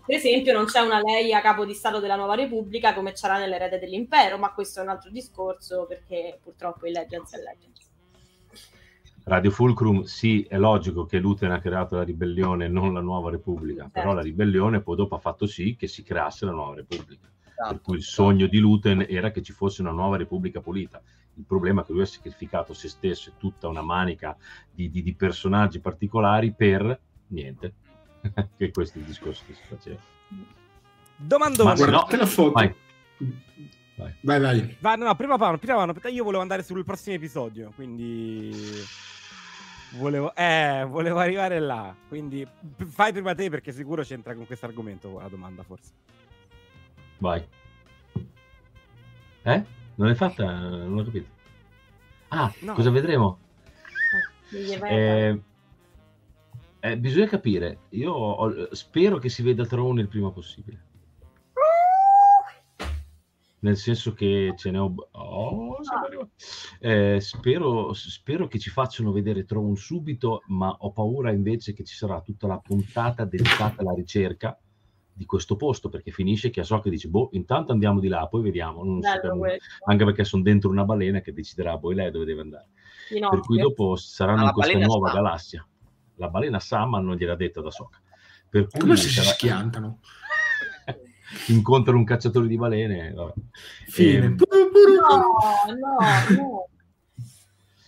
Per esempio, non c'è una lei a capo di Stato della Nuova Repubblica come c'era nell'erede dell'impero, ma questo è un altro discorso perché purtroppo il Legends è Legends. Radio Fulcrum, sì, è logico che Luther ha creato la ribellione, non la nuova Repubblica, però Certo. la ribellione poi dopo ha fatto sì che si creasse la nuova Repubblica. Esatto. per cui il sogno di Luten era che ci fosse una nuova Repubblica pulita. Il problema è che lui ha sacrificato se stesso e tutta una manica di, di- di personaggi particolari per niente. che questo è il discorso che si faceva. Domandone. Ma se no- Guardate la foto. Vai. Vai, Vai. vai. Va, no, prima Paolo, prima Paolo, io volevo andare sul prossimo episodio, quindi volevo, eh, volevo arrivare là. Quindi fai prima te perché sicuro c'entra con questo argomento la domanda, forse. Vai. Eh? Non l'hai fatta? Non ho capito. Ah, No. cosa vedremo? Eh, eh, bisogna capire. Io ho- spero che si veda Throne il prima possibile. Nel senso che ce n'è un... Oh, arrivati. Eh, spero, spero che ci facciano vedere Throne subito, ma ho paura invece che ci sarà tutta la puntata dedicata alla ricerca di questo posto, perché finisce che Ahsoka dice, boh, intanto andiamo di là, poi vediamo. Sappiamo- anche perché sono dentro una balena che deciderà poi lei dove deve andare Di per cui dopo saranno in questa nuova sa. galassia. La balena sa, ma non gliel'ha detta da Soka. Per cui Come se si sarà- schiantano. incontrano un cacciatore di balene. vabbè. Fine. Ehm, No, no, no.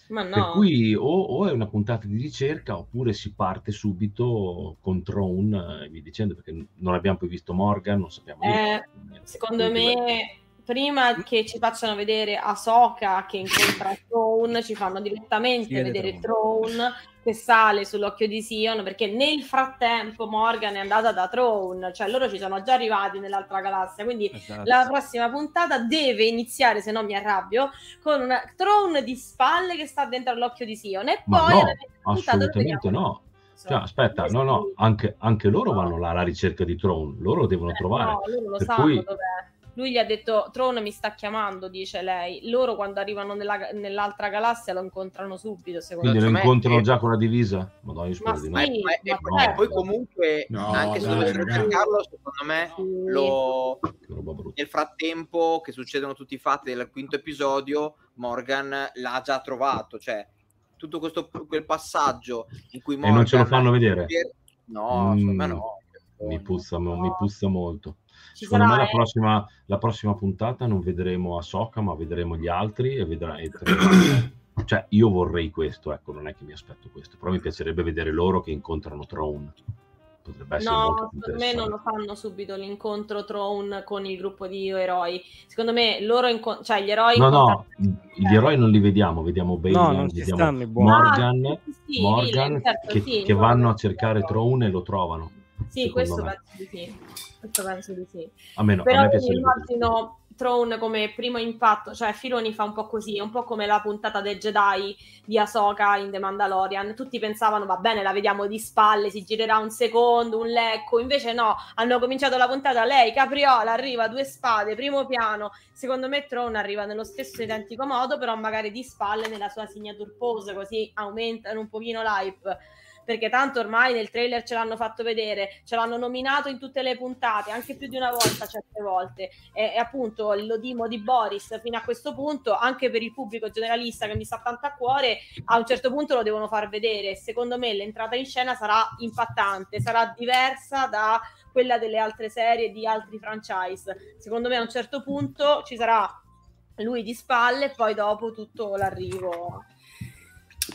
Ma no. Per cui o, o è una puntata di ricerca oppure si parte subito con Throne e via dicendo, perché non abbiamo poi visto Morgan, non sappiamo Eh, niente. Secondo me, prima che ci facciano vedere Ahsoka che incontra Throne, ci fanno direttamente vedere Throne che sale sull'occhio di Sion, perché nel frattempo Morgan è andata da Throne, cioè loro ci sono già arrivati nell'altra galassia, quindi Esatto. la prossima puntata deve iniziare, se no mi arrabbio, con una Throne di spalle che sta dentro all'occhio di Sion e Ma poi no, assolutamente no. Cioè, aspetta, no, no, anche, anche loro vanno là alla ricerca di Throne, loro lo devono Eh, trovare. No, loro lo sanno cui- dov'è. Lui gli ha detto, Tron mi sta chiamando, dice lei. Loro quando arrivano nella- nell'altra galassia lo incontrano subito, secondo Quindi lo me incontrano è- già con la divisa? Madonna, io Ma di no. Ma, Sì, ma- e, ma poi- e certo. poi comunque, No, anche se dovessero cercarlo, secondo me, Sì. lo- Che roba brutta. nel frattempo che succedono tutti i fatti del quinto episodio, Morgan l'ha già trovato, cioè tutto questo quel passaggio in cui E Morgan... non ce lo fanno vedere? No, Mm, secondo me no. Mi puzza, mi puzza molto. Secondo me sarà, la eh. prossima, la prossima puntata non vedremo Ahsoka, ma vedremo gli altri e vedrà e cioè io vorrei questo, ecco, non è che mi aspetto questo, però mi piacerebbe vedere loro che incontrano Throne. Potrebbe essere molto No, secondo me non lo fanno subito l'incontro Throne con il gruppo di eroi. Secondo me loro, inco- cioè gli eroi No, no, gli eroi non li vediamo, vediamo Bailey, non ci vediamo buoni. Morgan, Ah, sì, sì, Morgan Villain, certo, che, sì, che no, vanno a no, cercare no. Throne e lo trovano. Sì, questo me. penso di sì. Questo penso di sì. A me, no, a Però me piacerebbe questo. immagino Throne come primo impatto, cioè Filoni fa un po' così, è un po' come la puntata dei Jedi di Ahsoka in The Mandalorian. Tutti pensavano, va bene, la vediamo di spalle, si girerà un secondo, un lecco, invece no, hanno cominciato la puntata, lei, Capriola, arriva, due spade, primo piano. Secondo me Throne arriva nello stesso identico modo, però magari di spalle nella sua signature pose, così aumentano un pochino l'hype perché tanto ormai nel trailer ce l'hanno fatto vedere, ce l'hanno nominato in tutte le puntate, anche più di una volta certe volte. E, e appunto l'odimo di Boris fino a questo punto, anche per il pubblico generalista che mi sta tanto a cuore, a un certo punto lo devono far vedere. Secondo me l'entrata in scena sarà impattante, sarà diversa da quella delle altre serie di altri franchise. Secondo me a un certo punto ci sarà lui di spalle e poi dopo tutto l'arrivo.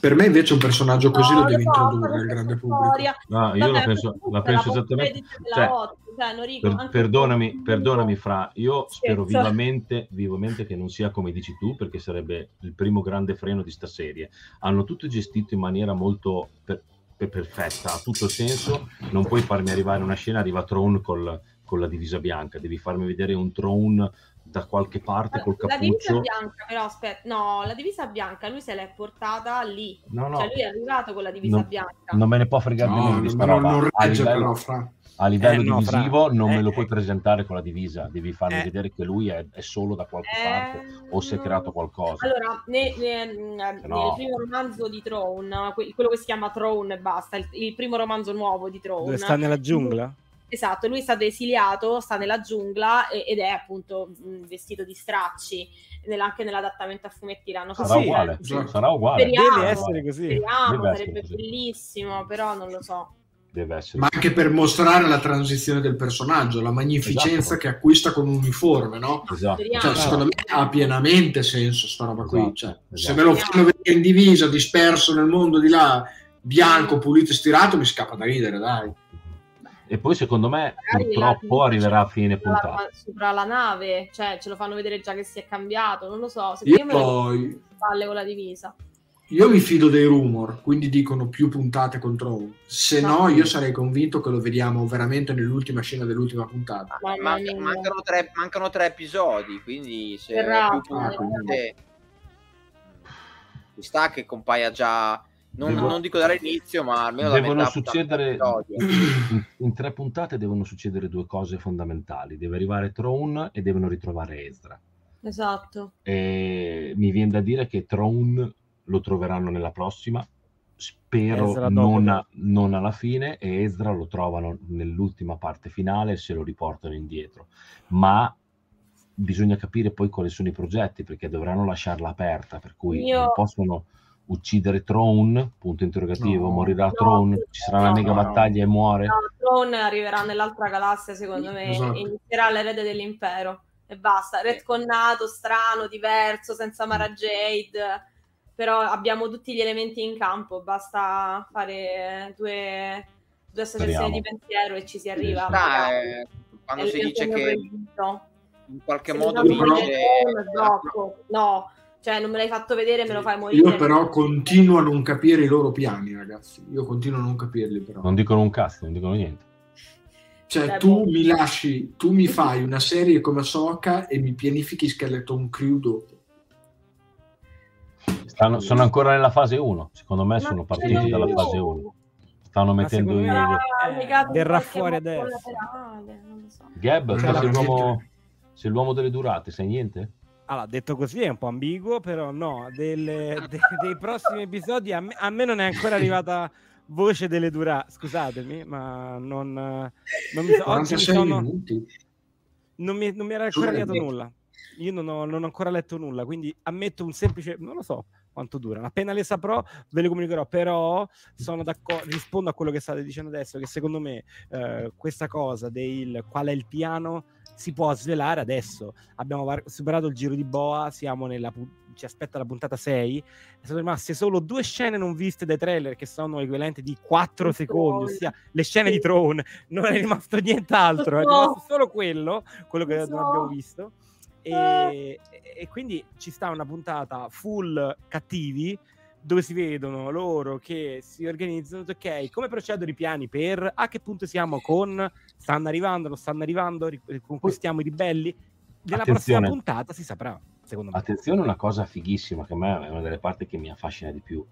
Per me invece un personaggio così No, lo devi so, introdurre al grande pubblico. storia. No, io Vabbè, la penso, la penso la esattamente. Cioè, cioè, Enrico, per- perdonami, perdonami, Fra. Io spero Scherzo. vivamente, vivamente che non sia come dici tu, perché sarebbe il primo grande freno di sta serie. Hanno tutto gestito in maniera molto per- per- perfetta, ha tutto il senso. Non puoi farmi arrivare una scena, arriva Throne col- con la divisa bianca, devi farmi vedere un Throne da qualche parte col La divisa cappuccio. bianca, però aspetta, no, la divisa bianca lui se l'è portata lì. No, no, Cioè lui è arrivato con la divisa No, bianca. non me ne può fregare No, di meno di non, non, A livello- però, fra. a livello Eh, no, Fra. divisivo non me Eh, lo puoi eh. presentare con la divisa, devi farmi Eh. vedere che lui è, è solo da qualche Eh, parte o si è no. creato qualcosa. Allora, ne- ne- nel no. primo romanzo di Throne, que- quello che si chiama Throne e basta, il, il primo romanzo nuovo di Throne. Dove sta nella giungla? Esatto, lui è stato esiliato, sta nella giungla e- ed è appunto mh, vestito di stracci, nel- anche nell'adattamento a fumetti l'hanno sarà sì, uguale, esatto. sarà uguale. Speriamo. Deve essere così. Speriamo, Deve essere sarebbe così. bellissimo, però non lo so. Deve essere. Ma anche per mostrare la transizione del personaggio, la magnificenza Esatto. che acquista con un uniforme, no? Esatto. Cioè, secondo me ha pienamente senso sta roba qui. Esatto, Cioè, Se esatto. me lo fanno vedere in divisa, disperso nel mondo di là, bianco, pulito e stirato, mi scappa da ridere, dai. E poi secondo me Magari purtroppo la- arriverà a fine sopra la- puntata. sopra la nave, cioè ce lo fanno vedere già che si è cambiato, non lo so, se io Io, palle con la divisa. io mi fido dei rumor, quindi dicono più puntate contro uno. Se no, No. io sarei convinto che lo vediamo veramente nell'ultima scena dell'ultima puntata. Mamma Man- mia. mancano, tre, mancano tre episodi, quindi se Verrà, più ah, puntate ci sta che compaia già non, Devo- non dico dall'inizio, ma almeno da Devono metà succedere in, in tre puntate devono succedere due cose fondamentali. Deve arrivare Throne e devono ritrovare Ezra. Esatto. E mi viene da dire che Throne lo troveranno nella prossima. Spero non, non alla fine, e Ezra lo trovano nell'ultima parte finale e se lo riportano indietro. Ma bisogna capire poi quali sono i progetti perché dovranno lasciarla aperta. Per cui Io- non possono uccidere Throne, punto interrogativo, No. morirà No, Throne, ci sarà una no, mega no. battaglia e muore. No, Throne arriverà nell'altra galassia, secondo me, Esatto. e inizierà l'erede dell'impero. E basta. Retconnato, strano, diverso, senza Mara Jade. Però abbiamo tutti gli elementi in campo, basta fare due, due associazioni di pensiero e ci si arriva. sì. Ah, eh, quando si dice che proibito. in qualche Se modo Throne, blocco. No, cioè non me l'hai fatto vedere, me lo fai morire. Io però continuo a non capire i loro piani, ragazzi. Io continuo a non capirli, però. Non dicono un cazzo, non dicono niente. Cioè, tu boh. mi lasci, tu mi fai una serie come Soca e mi pianifichi Skeleton Crew dopo. Stanno- sono ancora nella fase 1. Secondo me Ma sono partiti dalla io. fase 1. Stanno Ma mettendo i... me- Ah, legato in verrà fuori adesso. lo so. Gab, Cioè, la l'uomo, sei l'uomo delle durate, sai niente? Allora, detto così è un po' ambiguo, però no, delle- de- dei prossimi episodi a me, a me non è ancora arrivata voce delle durate, scusatemi, ma non, non mi, oggi mi 46 sono, non mi, non mi era ancora arrivato nulla. Io non ho, non ho ancora letto nulla, quindi ammetto un semplice, non lo so quanto durano. Appena le saprò ve le comunicherò, però sono d'accordo, rispondo a quello che state dicendo adesso, che secondo me eh, questa cosa del qual è il piano si può svelare adesso. Abbiamo var- superato il giro di boa, siamo nella pu- ci aspetta la puntata 6, sono rimaste solo due scene non viste dai trailer che sono equivalenti di 4 secondi, ossia le scene di Throne, non è rimasto nient'altro, è rimasto solo quello, quello che non abbiamo visto. E, e quindi ci sta una puntata full cattivi dove si vedono loro che si organizzano, ok, come procedono i piani per a che punto siamo con stanno arrivando, non stanno arrivando, conquistiamo i ribelli. Nella Attenzione. prossima puntata si saprà, secondo me. Attenzione, una cosa fighissima che a me è una delle parti che mi affascina di più,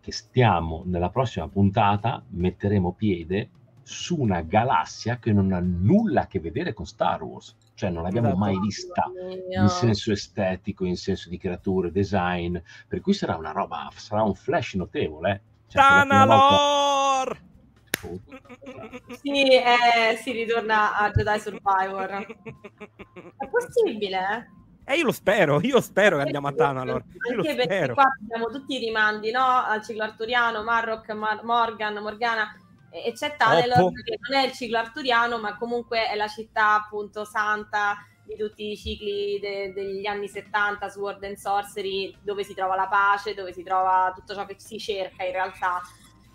che stiamo nella prossima puntata metteremo piede su una galassia che non ha nulla a che vedere con Star Wars, cioè non l'abbiamo Esatto. mai vista in senso estetico, in senso di creature, design, per cui sarà una roba, sarà un flash notevole. eh. Cioè, Tanalor! Sì, eh, si ritorna a Jedi Survivor. È possibile, eh? E io lo spero, io spero che andiamo a Tanalor. Io lo Anche perché spero. qua abbiamo tutti i rimandi, no? Al ciclo arturiano, Marrock, Mar- Morgan, Morgana e c'è Tanelor che non è il ciclo arturiano, ma comunque è la città appunto santa di tutti i cicli de- degli anni 70 su Sword and Sorcery, dove si trova la pace, dove si trova tutto ciò che si cerca in realtà.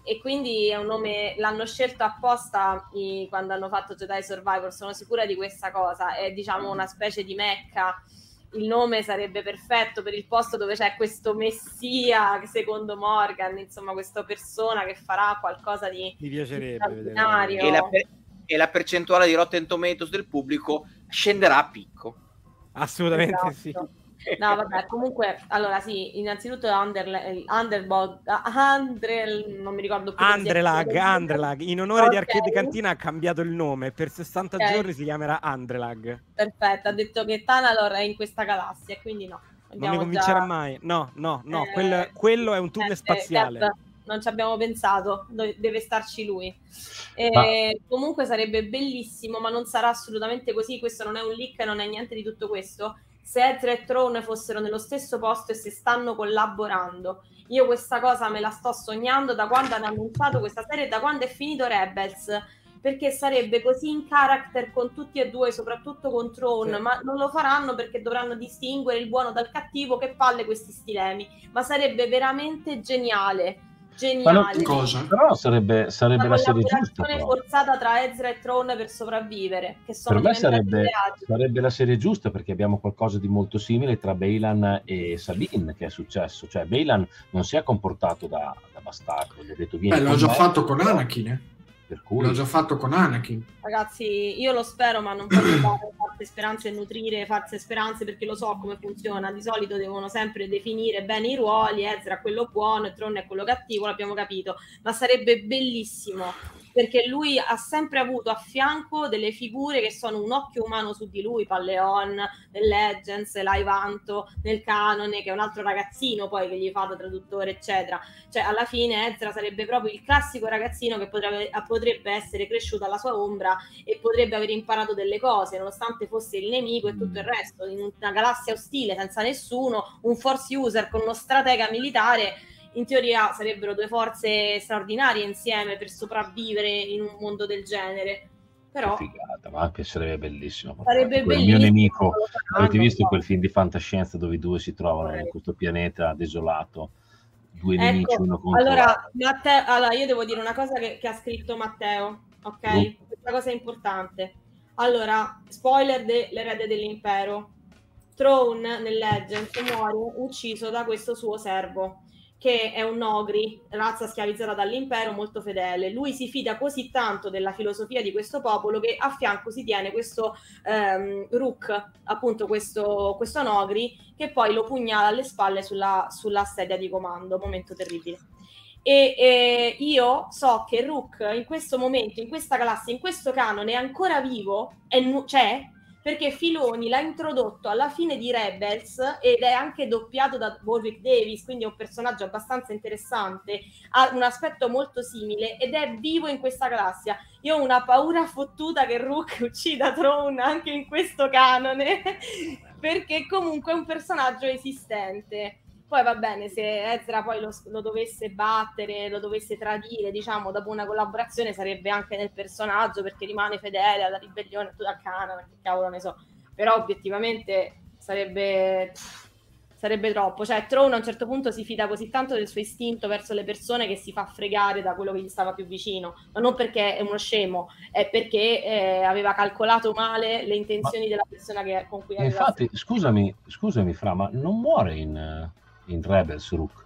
E quindi è un nome, l'hanno scelto apposta i- quando hanno fatto Jedi Survivor, sono sicura di questa cosa, è diciamo una specie di mecca il nome sarebbe perfetto per il posto dove c'è questo messia, secondo Morgan, insomma, questa persona che farà qualcosa di Mi piacerebbe. E la, per- e la percentuale di Rotten Tomatoes del pubblico scenderà a picco. Assolutamente Esatto. sì. No, vabbè, comunque, allora sì, innanzitutto Underl- Underbog, Andrel, non mi ricordo più. Andrelag. Andrelag, in onore di Ok. Arcade Cantina ha cambiato il nome, per 60 Ok. giorni si chiamerà Andrelag. Perfetto, ha detto che Tanalor è in questa galassia, quindi no. Non mi convincerà già- mai. No, no, no, Eh, quel- quello è un tunnel eh, spaziale. Cap, non ci abbiamo pensato, deve starci lui. E Ma- Comunque sarebbe bellissimo, ma non sarà assolutamente così. Questo non è un leak, non è niente di tutto questo. Se Ezra e Throne fossero nello stesso posto e se stanno collaborando, io questa cosa me la sto sognando da quando hanno annunciato questa serie e da quando è finito Rebels. Perché sarebbe così in character con tutti e due, soprattutto con Throne, Sì. ma non lo faranno perché dovranno distinguere il buono dal cattivo. Che palle questi stilemi! Ma sarebbe veramente geniale. Geniale. Cosa? Però sarebbe, sarebbe Una la serie giusta. però. forzata tra Ezra e Throne per sopravvivere, che sono Per me sarebbe, sarebbe la serie giusta perché abbiamo qualcosa di molto simile tra Bailan e Sabine che è successo. Cioè Bailan non si è comportato da, da bastardo, gli ha detto vieni Beh, l'ho con già me", fatto con Anakin, eh. Per cui L'ho già fatto con Anakin. Ragazzi, io lo spero, ma non posso dare false speranze e nutrire false speranze perché lo so come funziona. Di solito devono sempre definire bene i ruoli. Ezra è quello buono e Tron è quello cattivo, l'abbiamo capito. Ma sarebbe bellissimo perché lui ha sempre avuto a fianco delle figure che sono un occhio umano su di lui, Palleon, nel Legends, Laivanto, nel canone, che è un altro ragazzino poi che gli fa da traduttore, eccetera. Cioè, alla fine Ezra sarebbe proprio il classico ragazzino che potrebbe, potrebbe essere cresciuto alla sua ombra e potrebbe aver imparato delle cose, nonostante fosse il nemico e tutto il resto, in una galassia ostile, senza nessuno, un force user con uno stratega militare. In teoria sarebbero due forze straordinarie insieme per sopravvivere in un mondo del genere. Però figata, ma anche sarebbe bellissimo. sarebbe bellissimo. mio nemico, avete visto quel film di fantascienza dove i due si trovano in Corretto. questo pianeta desolato, due Ecco, nemici uno contro Allora, l'altro. Matteo, allora, io devo dire una cosa che, che ha scritto Matteo, ok? Mm. Questa cosa è importante. Allora, spoiler dell'erede dell'impero. Throne nel Legend muore ucciso da questo suo servo, che è un Nogri, razza schiavizzata dall'impero, molto fedele. Lui si fida così tanto della filosofia di questo popolo che a fianco si tiene questo ehm, Rook, appunto questo, questo Nogri, che poi lo pugnala alle spalle sulla, sulla sedia di comando. Momento terribile. E eh, io so che Rook in questo momento, in questa galassia, in questo canone è ancora vivo, è nu- c'è, perché Filoni l'ha introdotto alla fine di Rebels ed è anche doppiato da Warwick Davis, quindi è un personaggio abbastanza interessante, ha un aspetto molto simile ed è vivo in questa galassia. Io ho una paura fottuta che Rook uccida Throne anche in questo canone, perché comunque è un personaggio esistente. Poi va bene, se Ezra poi lo, lo dovesse battere, lo dovesse tradire, diciamo, dopo una collaborazione sarebbe anche nel personaggio perché rimane fedele alla ribellione, a tutta Cana, che cavolo ne so. Però obiettivamente sarebbe, sarebbe troppo. Cioè, Throne a un certo punto si fida così tanto del suo istinto verso le persone che si fa fregare da quello che gli stava più vicino, ma non perché è uno scemo, è perché eh, aveva calcolato male le intenzioni ma... della persona che, con cui aveva... Infatti, scusami, scusami, Fra, ma non muore in, in Rebels Rook?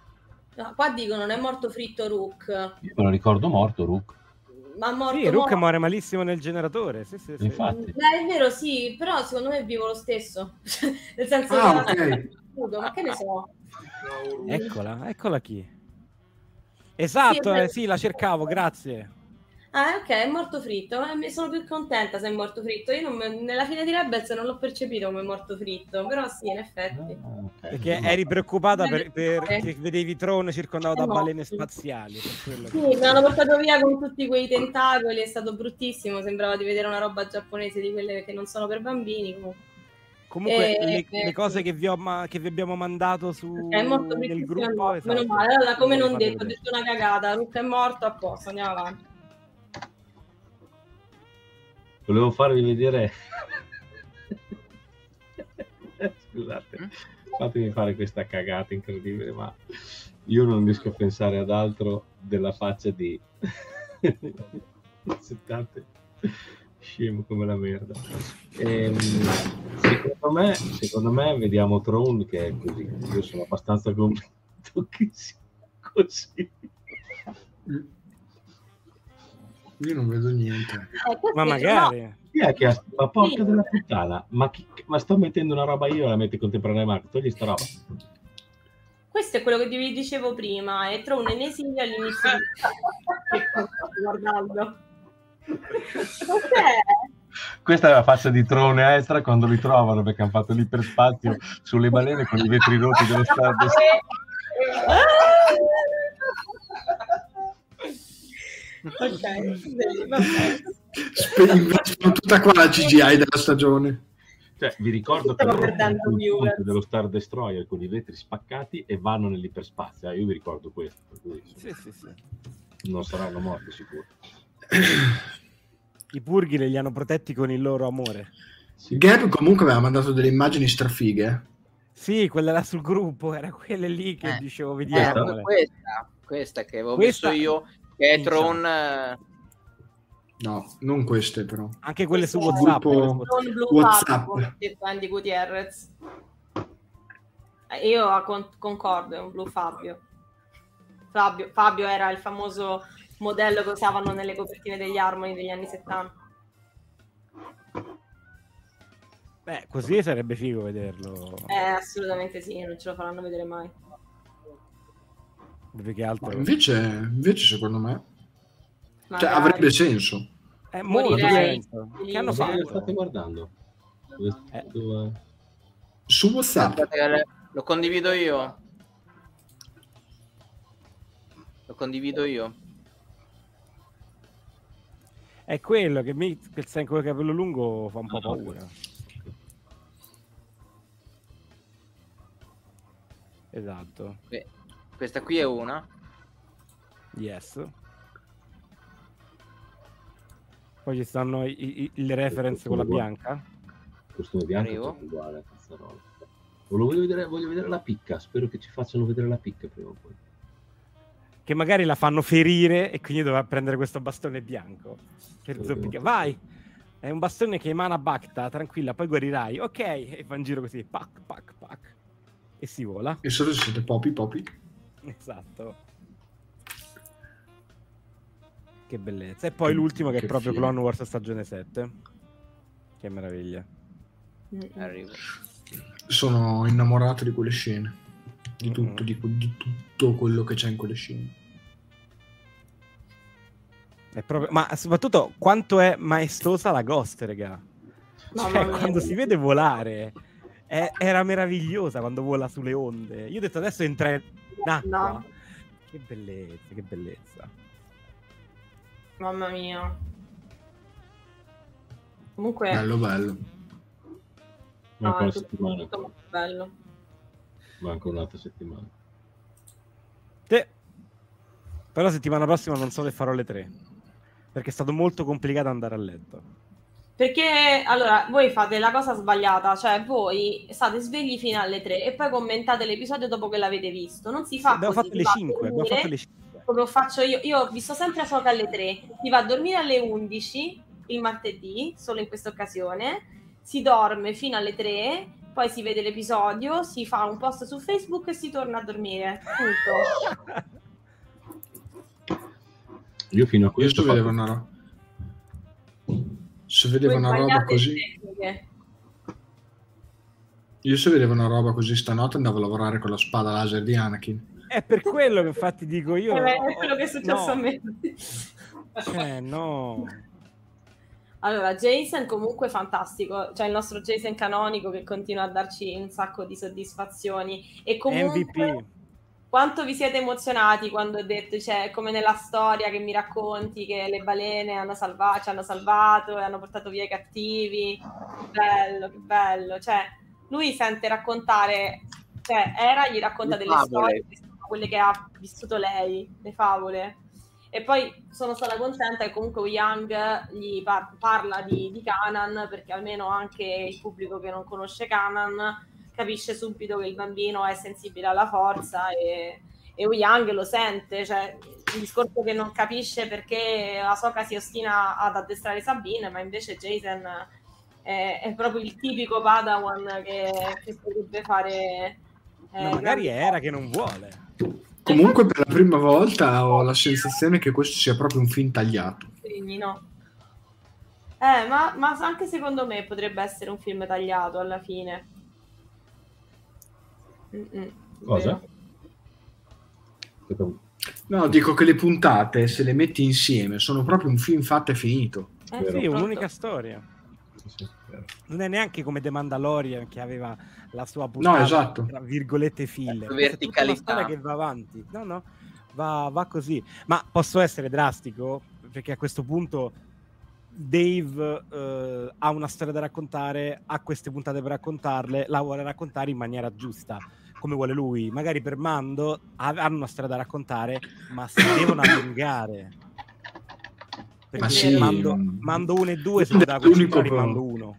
No, qua dicono non è morto fritto Rook. Io me lo ricordo morto Rook. Ma morto, sì, Rook muore malissimo nel generatore. Sì, sì, sì. Infatti. Beh, è vero, sì, però secondo me è vivo lo stesso. Nel senso ah, che okay. ma che ne so. Eccola, eccola chi. Esatto, sì, eh, sì, la cercavo, grazie. Ah, ok, è morto fritto. Eh, sono più contenta se è morto fritto. Io non, nella fine di Rebels non l'ho percepito come morto fritto, però sì, in effetti. Ah, okay. Perché eri preoccupata per, perché vedevi Tron circondato da balene spaziali. Sì, mi hanno portato via con tutti quei tentacoli, è stato bruttissimo. Sembrava di vedere una roba giapponese di quelle che non sono per bambini. Comunque. Comunque, e, le, le, cose che vi, ho, che vi, abbiamo mandato su, è morto nel gruppo. Esatto. Meno male, allora, come non detto, ho detto una cagata. Luca è morto, a posto, andiamo avanti. Volevo farvi vedere. Scusate, mm? fatemi fare questa cagata incredibile, ma io non riesco a pensare ad altro della faccia di. Aspettate scemo come la merda. Ehm, secondo, me, secondo me vediamo Tron che è così. Io sono abbastanza convinto che sia così. Io non vedo niente. Eh, ma magari. Chi è che ha... Ma porca della puttana, ma, chi... ma sto mettendo una roba io e la metti contemporaneamente, togli sta roba. Questo è quello che vi dicevo prima, è Tron in esilio all'inizio di... Guardando. Questa è la faccia di Trone Extra quando li trovano perché hanno fatto l'iperspazio sulle balene con i vetri rotti dello stadio. Ok, investono tutta qua la CGI della stagione. Cioè, vi ricordo che dello Star Destroyer con i vetri spaccati e vanno nell'iperspazio. Eh, io vi ricordo questo. Sì, sì, sì. Non saranno morti sicuro. I purghi li hanno protetti con il loro amore. Sì. Gab comunque aveva mandato delle immagini strafighe. Sì, quella là sul gruppo, era quelle lì che eh. dicevo, vediamo. Eh, questa, questa che avevo questa... visto io, che è Tron... Eh, no, non queste però. Anche quelle su WhatsApp. Gruppo... WhatsApp. Andy Gutierrez. Io concordo, è un blu Fabio. Fabio. Fabio era il famoso modello che usavano nelle copertine degli Harmony degli anni 70. Beh, così sarebbe figo vederlo. Eh, assolutamente sì, non ce lo faranno vedere mai. Che altro... invece, invece, secondo me, cioè, avrebbe senso. È molto senso. Che hanno fatto? Lo state guardando? Eh. Su WhatsApp. Lo condivido io. Lo condivido io. È quello che mi quel Senko con il capello lungo fa un po' paura. Esatto. Beh, questa qui è una. Yes. Poi ci stanno i, i, le reference con la bianca. Costume bianco è uguale. Voglio vedere, voglio vedere la picca. Spero che ci facciano vedere la picca prima o poi che magari la fanno ferire e quindi dovrà prendere questo bastone bianco per. Vai! È un bastone che emana Bacta, tranquilla, poi guarirai. Ok, e fa in giro così, pac, pac, pac. E si vola. E solo se siete popi, popi. Esatto. Che bellezza. E poi l'ultimo che, che è proprio fine. Clone Wars stagione 7. Che meraviglia. Arrivo. Sono innamorato di quelle scene. Di tutto, mm-hmm. di, di tutto quello che c'è in quelle scene. Proprio... Ma soprattutto quanto è maestosa la Ghost, raga. Cioè, quando si vede volare, è... era meravigliosa quando vola sulle onde. Io ho detto adesso entra in acqua. No. Che bellezza, che bellezza. Mamma mia. Comunque... Bello, bello. Manca una settimana. Bello. Manca un'altra settimana. Sì. Però settimana prossima non so se farò le tre perché è stato molto complicato andare a letto. Perché allora voi fate la cosa sbagliata, cioè voi state svegli fino alle 3 e poi commentate l'episodio dopo che l'avete visto. Non si fa Abbiamo così, fatto le va a 5, abbiamo fatto le 5. come faccio io. Io ho visto sempre Soca alle 3, si va a dormire alle 11 il martedì, solo in questa occasione, si dorme fino alle 3, poi si vede l'episodio, si fa un post su Facebook e si torna a dormire. Punto. Io fino a Io questo se ho vedevo una. Se vedevo Voi una roba così. tecniche. Io se vedevo una roba così stanotte andavo a lavorare con la spada laser di Anakin. È per quello che infatti dico io. Eh beh, è quello che è successo no, a me. Cioè, no. Allora, Jason comunque fantastico, cioè il nostro Jason canonico che continua a darci un sacco di soddisfazioni e comunque MVP. Quanto vi siete emozionati quando ho detto, cioè come nella storia che mi racconti che le balene hanno salvato, ci hanno salvato e hanno portato via i cattivi, che bello, che bello, cioè lui sente raccontare, cioè Era gli racconta Le delle favole. storie, che sono quelle che ha vissuto lei, le favole. E poi sono stata contenta che comunque Young gli par- parla di, di Canan, perché almeno anche il pubblico che non conosce Canan capisce subito che il bambino è sensibile alla forza e, e Young lo sente, cioè il discorso che non capisce perché Ahsoka si ostina ad addestrare Sabine, ma invece Jason è, è proprio il tipico Padawan che, che potrebbe fare... eh, Ma magari grandi era che non vuole. Comunque, per la prima volta ho la sensazione che questo sia proprio un film tagliato. Quindi no. Eh, ma, ma anche secondo me potrebbe essere un film tagliato alla fine. Mm-mm, Cosa? vero. No, dico che le puntate, se le metti insieme, sono proprio un film fatto e finito. Eh, Vero. Sì, pronto. un'unica storia. Sì, sì, vero. Non è neanche come The Mandalorian che aveva la sua puntata No, esatto. tra virgolette filler. Questa è tutta una verticalità. storia che va avanti. No, no, va, va così. Ma posso essere drastico? Perché a questo punto Dave eh, ha una storia da raccontare, ha queste puntate per raccontarle, la vuole raccontare in maniera giusta, come vuole lui. Magari per Mando ha- hanno una storia da raccontare, ma si devono allungare. Perché Ma sì, Mando, mm. Mando 1 e 2 si L'unico poteva conciliare in pro- Mando 1.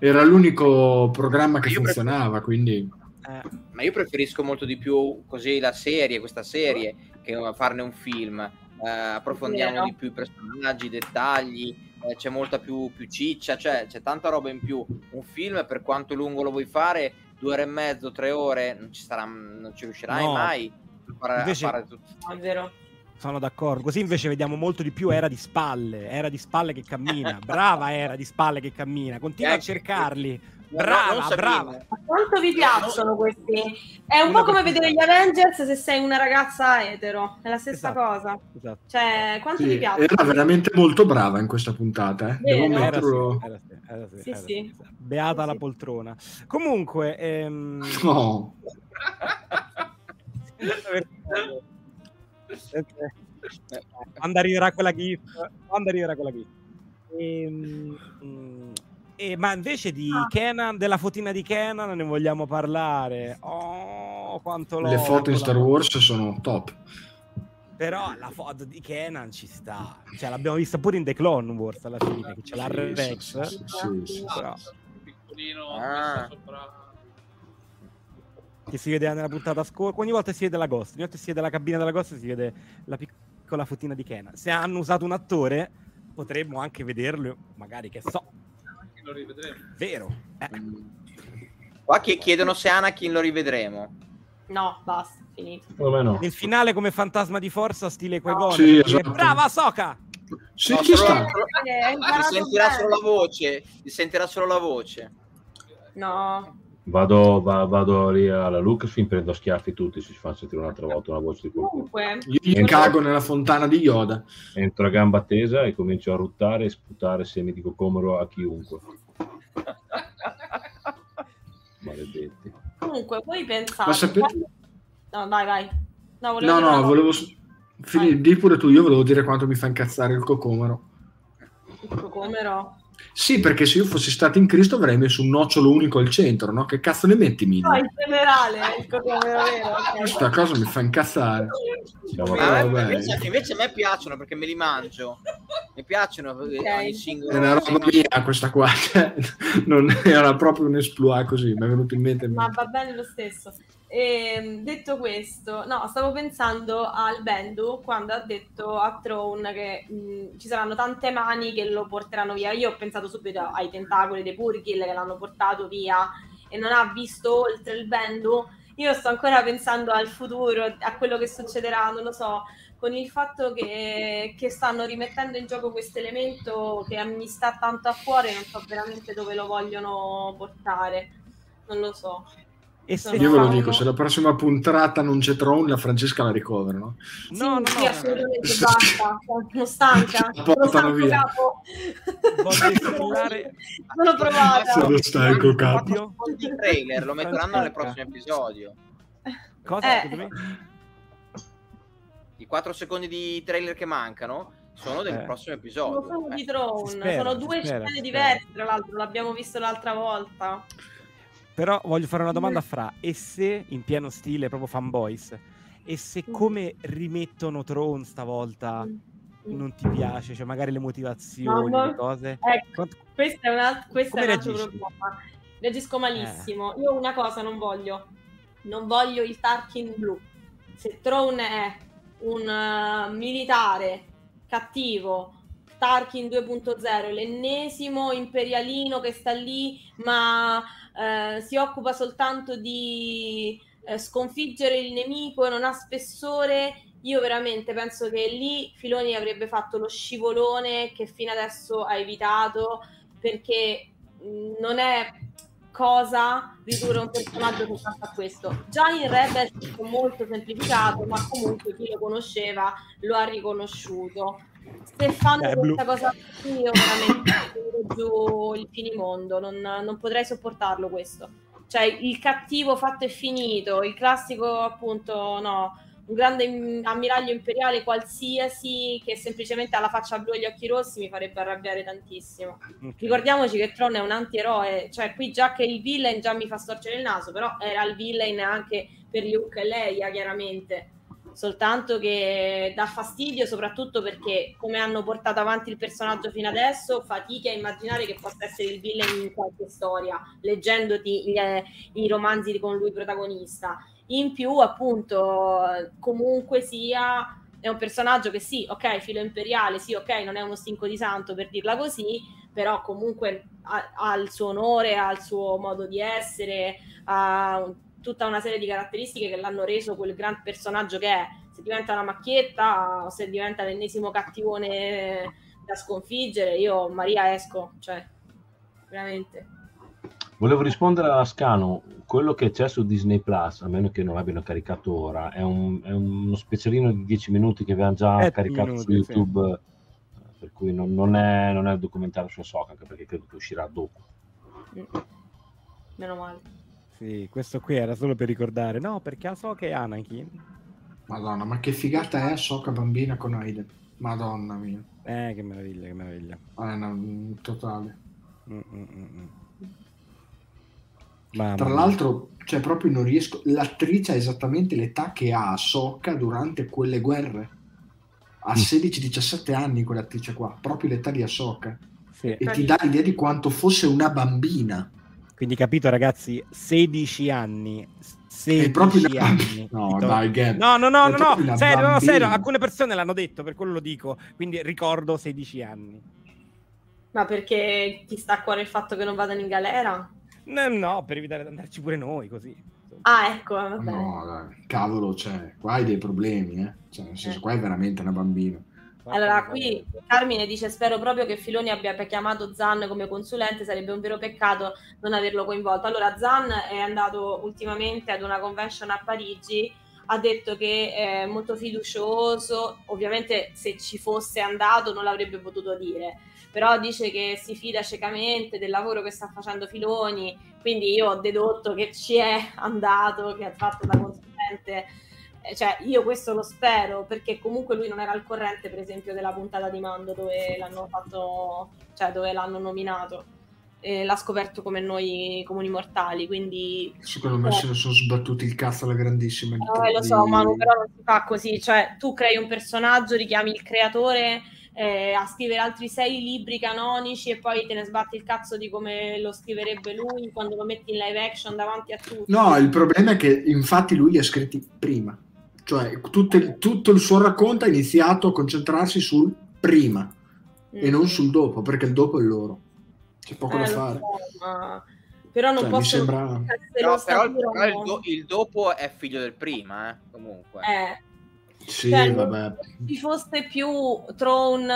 Era l'unico programma che Io funzionava, quindi Eh, Ma io preferisco molto di più così la serie, questa serie, che farne un film. Eh, approfondiamo di più i personaggi, i dettagli, eh, c'è molta più, più ciccia, cioè c'è tanta roba in più. Un film, per quanto lungo lo vuoi fare, due ore e mezzo, tre ore, non ci, sarà, non ci riuscirai No. mai a fare, Invece- a fare tutto. È vero. sono d'accordo. Così invece vediamo molto di più Era di spalle, Era di spalle che cammina. Brava Era di spalle che cammina. Continua a cercarli. Brava, brava. Ma quanto vi piacciono questi? È un Una po' come vedere gli. Avengers se sei una ragazza etero, è la stessa Esatto. cosa. Esatto. Cioè, quanto sì, vi piacciono? era veramente molto brava in questa puntata. Eh. Devo Vero. Era metterlo. sì, era sì, era sì, Sì, sì. sì. Beata Sì, la sì. poltrona. Comunque, ehm, No. quando arriverà quella gif, quando arriverà quella gif. Ehm, eh, ma invece di Ah. Kenan, della fotina di Kenan, ne vogliamo parlare. Oh, quanto Le foto in Star Wars sono top. Però la foto di Kenan ci sta. Cioè, l'abbiamo vista pure in The Clone Wars alla fine, che c'è la Sì, Rex. sì, sì, sì, sì. Però- piccolino Ah. sopra che si vede nella puntata scorsa. Ogni volta si vede la Ghost, ogni volta si vede la cabina della Ghost, si vede la piccola fotina di Kenan. Se hanno usato un attore, potremmo anche vederlo, magari che so, lo rivedremo. vero. Eh, Qua che chiedono se Anakin lo rivedremo. No, basta, finito. No. nel finale come fantasma di forza, stile Qui-Gon. Sì, perché esatto. Brava Soka! Sì, No, solo- sta. Eh, imparato sentirà bene. solo la voce. Si sentirà solo la voce. No, Vado, va- vado lì alla Lucasfilm, prendo a schiaffi tutti, si fa sentire un'altra volta una voce di qualcuno. comunque, Io gli cago nella fontana di Yoda. Entro a gamba tesa e comincio a ruttare e sputare semi di cocomero a chiunque. Maledetti. Comunque, voi pensate... Ma sapete- No, vai, vai. No, volevo No, no, volevo... Fini, di pure tu, io volevo dire quanto mi fa incazzare il cocomero. Il cocomero. Sì, perché se io fossi stato in Cristo avrei messo un nocciolo unico al centro, no? Che cazzo ne metti, No, Mille? in generale. Questa cosa mi fa incazzare. Me- vabbè. invece, invece a me piacciono perché me li mangio. Mi piacciono eh, Ok. ogni singolo. È una roba mia questa qua, cioè, non era proprio un esploit così, mi è venuto in mente. Ma va bene lo stesso. Ehm, detto questo, no, stavo pensando al Bendu quando ha detto a Throne che mh, ci saranno tante mani che lo porteranno via. Io ho pensato subito ai tentacoli dei Purkill che l'hanno portato via e non ha visto oltre il Bendu. Io sto ancora pensando al futuro, a quello che succederà, non lo so, con il fatto che, che stanno rimettendo in gioco questo elemento che mi sta tanto a cuore, non so veramente dove lo vogliono portare. Non lo so. E Io ve lo dico, se la prossima puntata non c'è Tron, la Francesca la ricovera, no? No, no, sì, no, assolutamente Sì. basta. Sono stanca. La portano via. capo. Voglio installare- Sono provata. Sono stanco, capo. Il trailer lo metteranno nel prossimo episodio. Cosa? Eh. I 4 secondi di trailer che mancano sono del Eh. prossimo Non episodio. sono Eh, di Throne, spera, sono due spera, scene si diverse, spera. tra l'altro, l'abbiamo visto l'altra volta. Però voglio fare una domanda a Fra. E se, in pieno stile, proprio fanboys, e se Mm. come rimettono Tron stavolta Mm. non ti piace? Cioè magari le motivazioni, Mamma. le cose? Ecco, Quanto- questo è un, alt- questo è un altro problema. Reagisco malissimo. Eh. Io una cosa non voglio. Non voglio il Tarkin blu. Se Throne è un eh, militare cattivo, Tarkin 2.0, l'ennesimo imperialino che sta lì, ma eh, si occupa soltanto di eh, sconfiggere il nemico non ha spessore. Io veramente penso che lì Filoni avrebbe fatto lo scivolone che fino adesso ha evitato perché non è cosa ridurre un personaggio soltanto a questo. Già in Rebels è molto semplificato, ma comunque chi lo conosceva lo ha riconosciuto. Se fanno Eh, blu. questa cosa qui, io veramente giù il finimondo, non, non potrei sopportarlo questo. Cioè, il cattivo fatto e finito, il classico appunto, no, un grande ammiraglio imperiale qualsiasi che semplicemente ha la faccia blu e gli occhi rossi mi farebbe arrabbiare tantissimo. Ok. Ricordiamoci che Tron è un antieroe, cioè qui già che il villain già mi fa storcere il naso, però era il villain anche per Luke e Leia, chiaramente. Soltanto che dà fastidio, soprattutto perché come hanno portato avanti il personaggio fino adesso, fatichi a immaginare che possa essere il villain in qualche storia, leggendoti gli- i romanzi con lui protagonista. In più, appunto, comunque sia è un personaggio che sì, ok, filo imperiale, sì, ok, non è uno stinco di santo per dirla così, però comunque ha, ha il suo onore, ha il suo modo di essere, ha tutta una serie di caratteristiche che l'hanno reso quel gran personaggio che è. Se diventa una macchietta o se diventa l'ennesimo cattivone da sconfiggere, io Maria esco, cioè veramente. Volevo rispondere a Scano, quello che c'è su Disney Plus, a meno che non l'abbiano caricato ora, è, un- è uno specialino di 10 minuti che avevano già Eh, caricato minuti, su YouTube, eh, per cui non, non è, non è il documentario su Ahsoka, anche perché credo che uscirà dopo. Mm. Meno male. Sì, questo qui era solo per ricordare. No, perché so che è Anakin. Madonna, ma che figata è Soca bambina con Aiden. Madonna mia. Eh, che meraviglia, che meraviglia. Ah, no, totale. Mm, mm, mm. Mamma Tra l'altro, cioè proprio non riesco. L'attrice ha esattamente l'età che ha Socca durante quelle guerre. Ha Mm. 16-17 anni quell'attrice qua, proprio l'età di Ahsoka. Sì. E ti dà l'idea di quanto fosse una bambina. Quindi capito ragazzi, 16 anni. 16 È proprio una anni. No, Capito? dai, Gab. No, no, no, no, no, serio, no, serio, alcune persone l'hanno detto, per quello lo dico, quindi ricordo 16 anni. Ma perché ti sta a cuore il fatto che non vadano in galera? No, no, per evitare di andarci pure noi, così. Ah, ecco, va bene. No, dai, cavolo, cioè, qua hai dei problemi, eh. Cioè, nel senso, Eh. qua è veramente una bambina. Allora, qui Carmine dice: Spero proprio che Filoni abbia chiamato Zan come consulente, sarebbe un vero peccato non averlo coinvolto. Allora, Zan è andato ultimamente ad una convention a Parigi, ha detto che è molto fiducioso. Ovviamente, se ci fosse andato, non l'avrebbe potuto dire, però dice che si fida ciecamente del lavoro che sta facendo Filoni. Quindi, io ho dedotto che ci è andato, che ha fatto da consulente cioè io questo lo spero perché comunque lui non era al corrente per esempio della puntata di Mando dove l'hanno fatto cioè dove l'hanno nominato e l'ha scoperto come noi comuni mortali quindi Secondo me Eh. se ne sono sbattuti il cazzo alla grandissima. di- eh, lo so Manu però non si fa così cioè tu crei un personaggio richiami il creatore eh, a scrivere altri sei libri canonici e poi te ne sbatti il cazzo di come lo scriverebbe lui quando lo metti in live action davanti a tutti. No, il problema è che infatti lui li ha scritti prima. Cioè, tutto il, tutto il suo racconto ha iniziato a concentrarsi sul prima e Mm. non sul dopo, perché il dopo è loro. C'è poco Eh, da fare. so, ma- Però non Cioè, mi possono sembra- se Però, però il, statuto- però il do- il dopo è figlio del prima, eh, comunque. Eh, Sì, Cioè, vabbè. ci fosse più Throne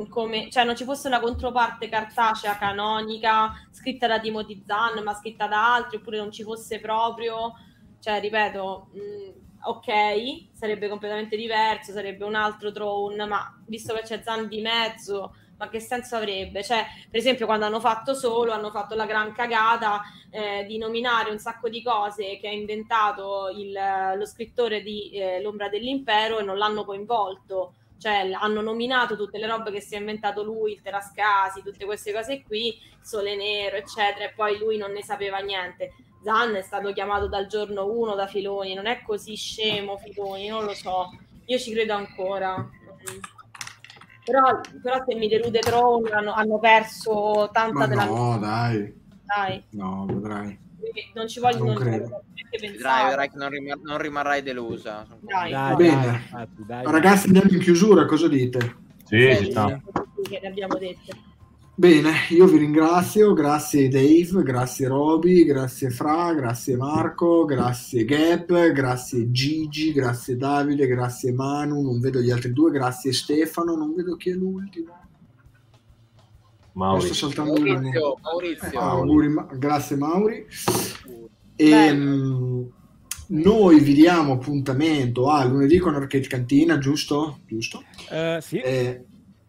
mh, come cioè non ci fosse una controparte cartacea canonica scritta da Timothy Zahn ma scritta da altri oppure non ci fosse proprio cioè ripeto mh, ok sarebbe completamente diverso sarebbe un altro Throne ma visto che c'è Zahn di mezzo ma che senso avrebbe? Cioè, per esempio, quando hanno fatto solo, hanno fatto la gran cagata eh, di nominare un sacco di cose che ha inventato il- lo scrittore di eh, L'ombra dell'impero e non l'hanno coinvolto. Cioè, hanno nominato tutte le robe che si è inventato lui, il Terascasi, tutte queste cose qui, Sole Nero, eccetera, e poi lui non ne sapeva niente. Zan è stato chiamato dal giorno uno da Filoni, non è così scemo Filoni, non lo so. Io ci credo ancora. Però, però se mi delude Tron hanno, hanno perso tanta Ma della no, dai. dai. No, vedrai. Non ci voglio Non credo. Vedrai, che non, rimar- non rimarrai delusa. Dai. Dai, Bene. dai, dai, dai. Ragazzi, andiamo in chiusura, cosa dite? Sì, Eh, ci sta. che ne abbiamo dette. Bene, io vi ringrazio, grazie Dave, grazie Roby, grazie Fra, grazie Marco, grazie Gab, grazie Gigi, grazie Davide, grazie Manu, non vedo gli altri due, grazie Stefano, non vedo chi è l'ultimo. Mauri. Sto saltando. Maurizio, Maurizio. Ah, auguri, Ma- grazie Mauri. E, mh, noi vi diamo appuntamento a lunedì con Arcade Cantina, giusto? Giusto? Eh, sì. Eh,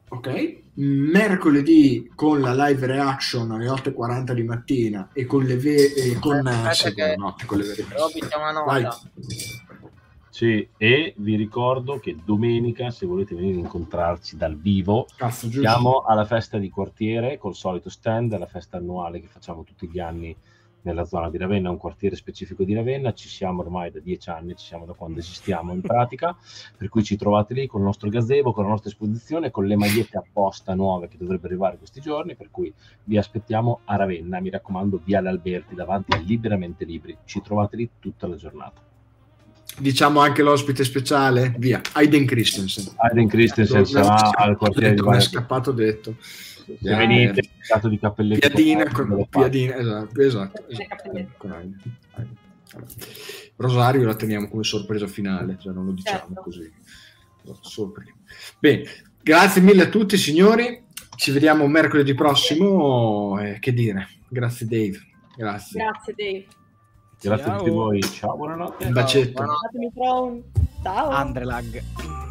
ok. Mercoledì con la live reaction alle 8.40 di mattina e con le ve- e con, eh, Aspetta sì, che- no, con le vere-. Sì, e vi ricordo che domenica, se volete venire a incontrarci dal vivo, Cazzo, siamo alla festa di quartiere col solito stand, la festa annuale che facciamo tutti gli anni nella zona di Ravenna, un quartiere specifico di Ravenna, ci siamo ormai da dieci anni, ci siamo da quando esistiamo in pratica, per cui ci trovate lì con il nostro gazebo, con la nostra esposizione, con le magliette apposta nuove che dovrebbero arrivare questi giorni, per cui vi aspettiamo a Ravenna, mi raccomando, Viale Alberti, davanti a Liberamente Libri, ci trovate lì tutta la giornata. Diciamo anche l'ospite speciale, via, Aiden Christensen. Aiden Christensen sarà al quartiere di Come è scappato detto. Se Yeah. venite, dato di cappelletto. Piadina con piadina, esatto, esatto, esatto, con. Rosario la teniamo come sorpresa finale, cioè non lo diciamo Certo. così. Solo prima. Bene, grazie mille a tutti signori, ci vediamo mercoledì prossimo, eh, che dire, grazie Dave, grazie, Grazie Dave. Grazie a tutti Ciao. voi, ciao, buonanotte. un bacetto. Buonanotte. Throne. Ciao. Andrelag.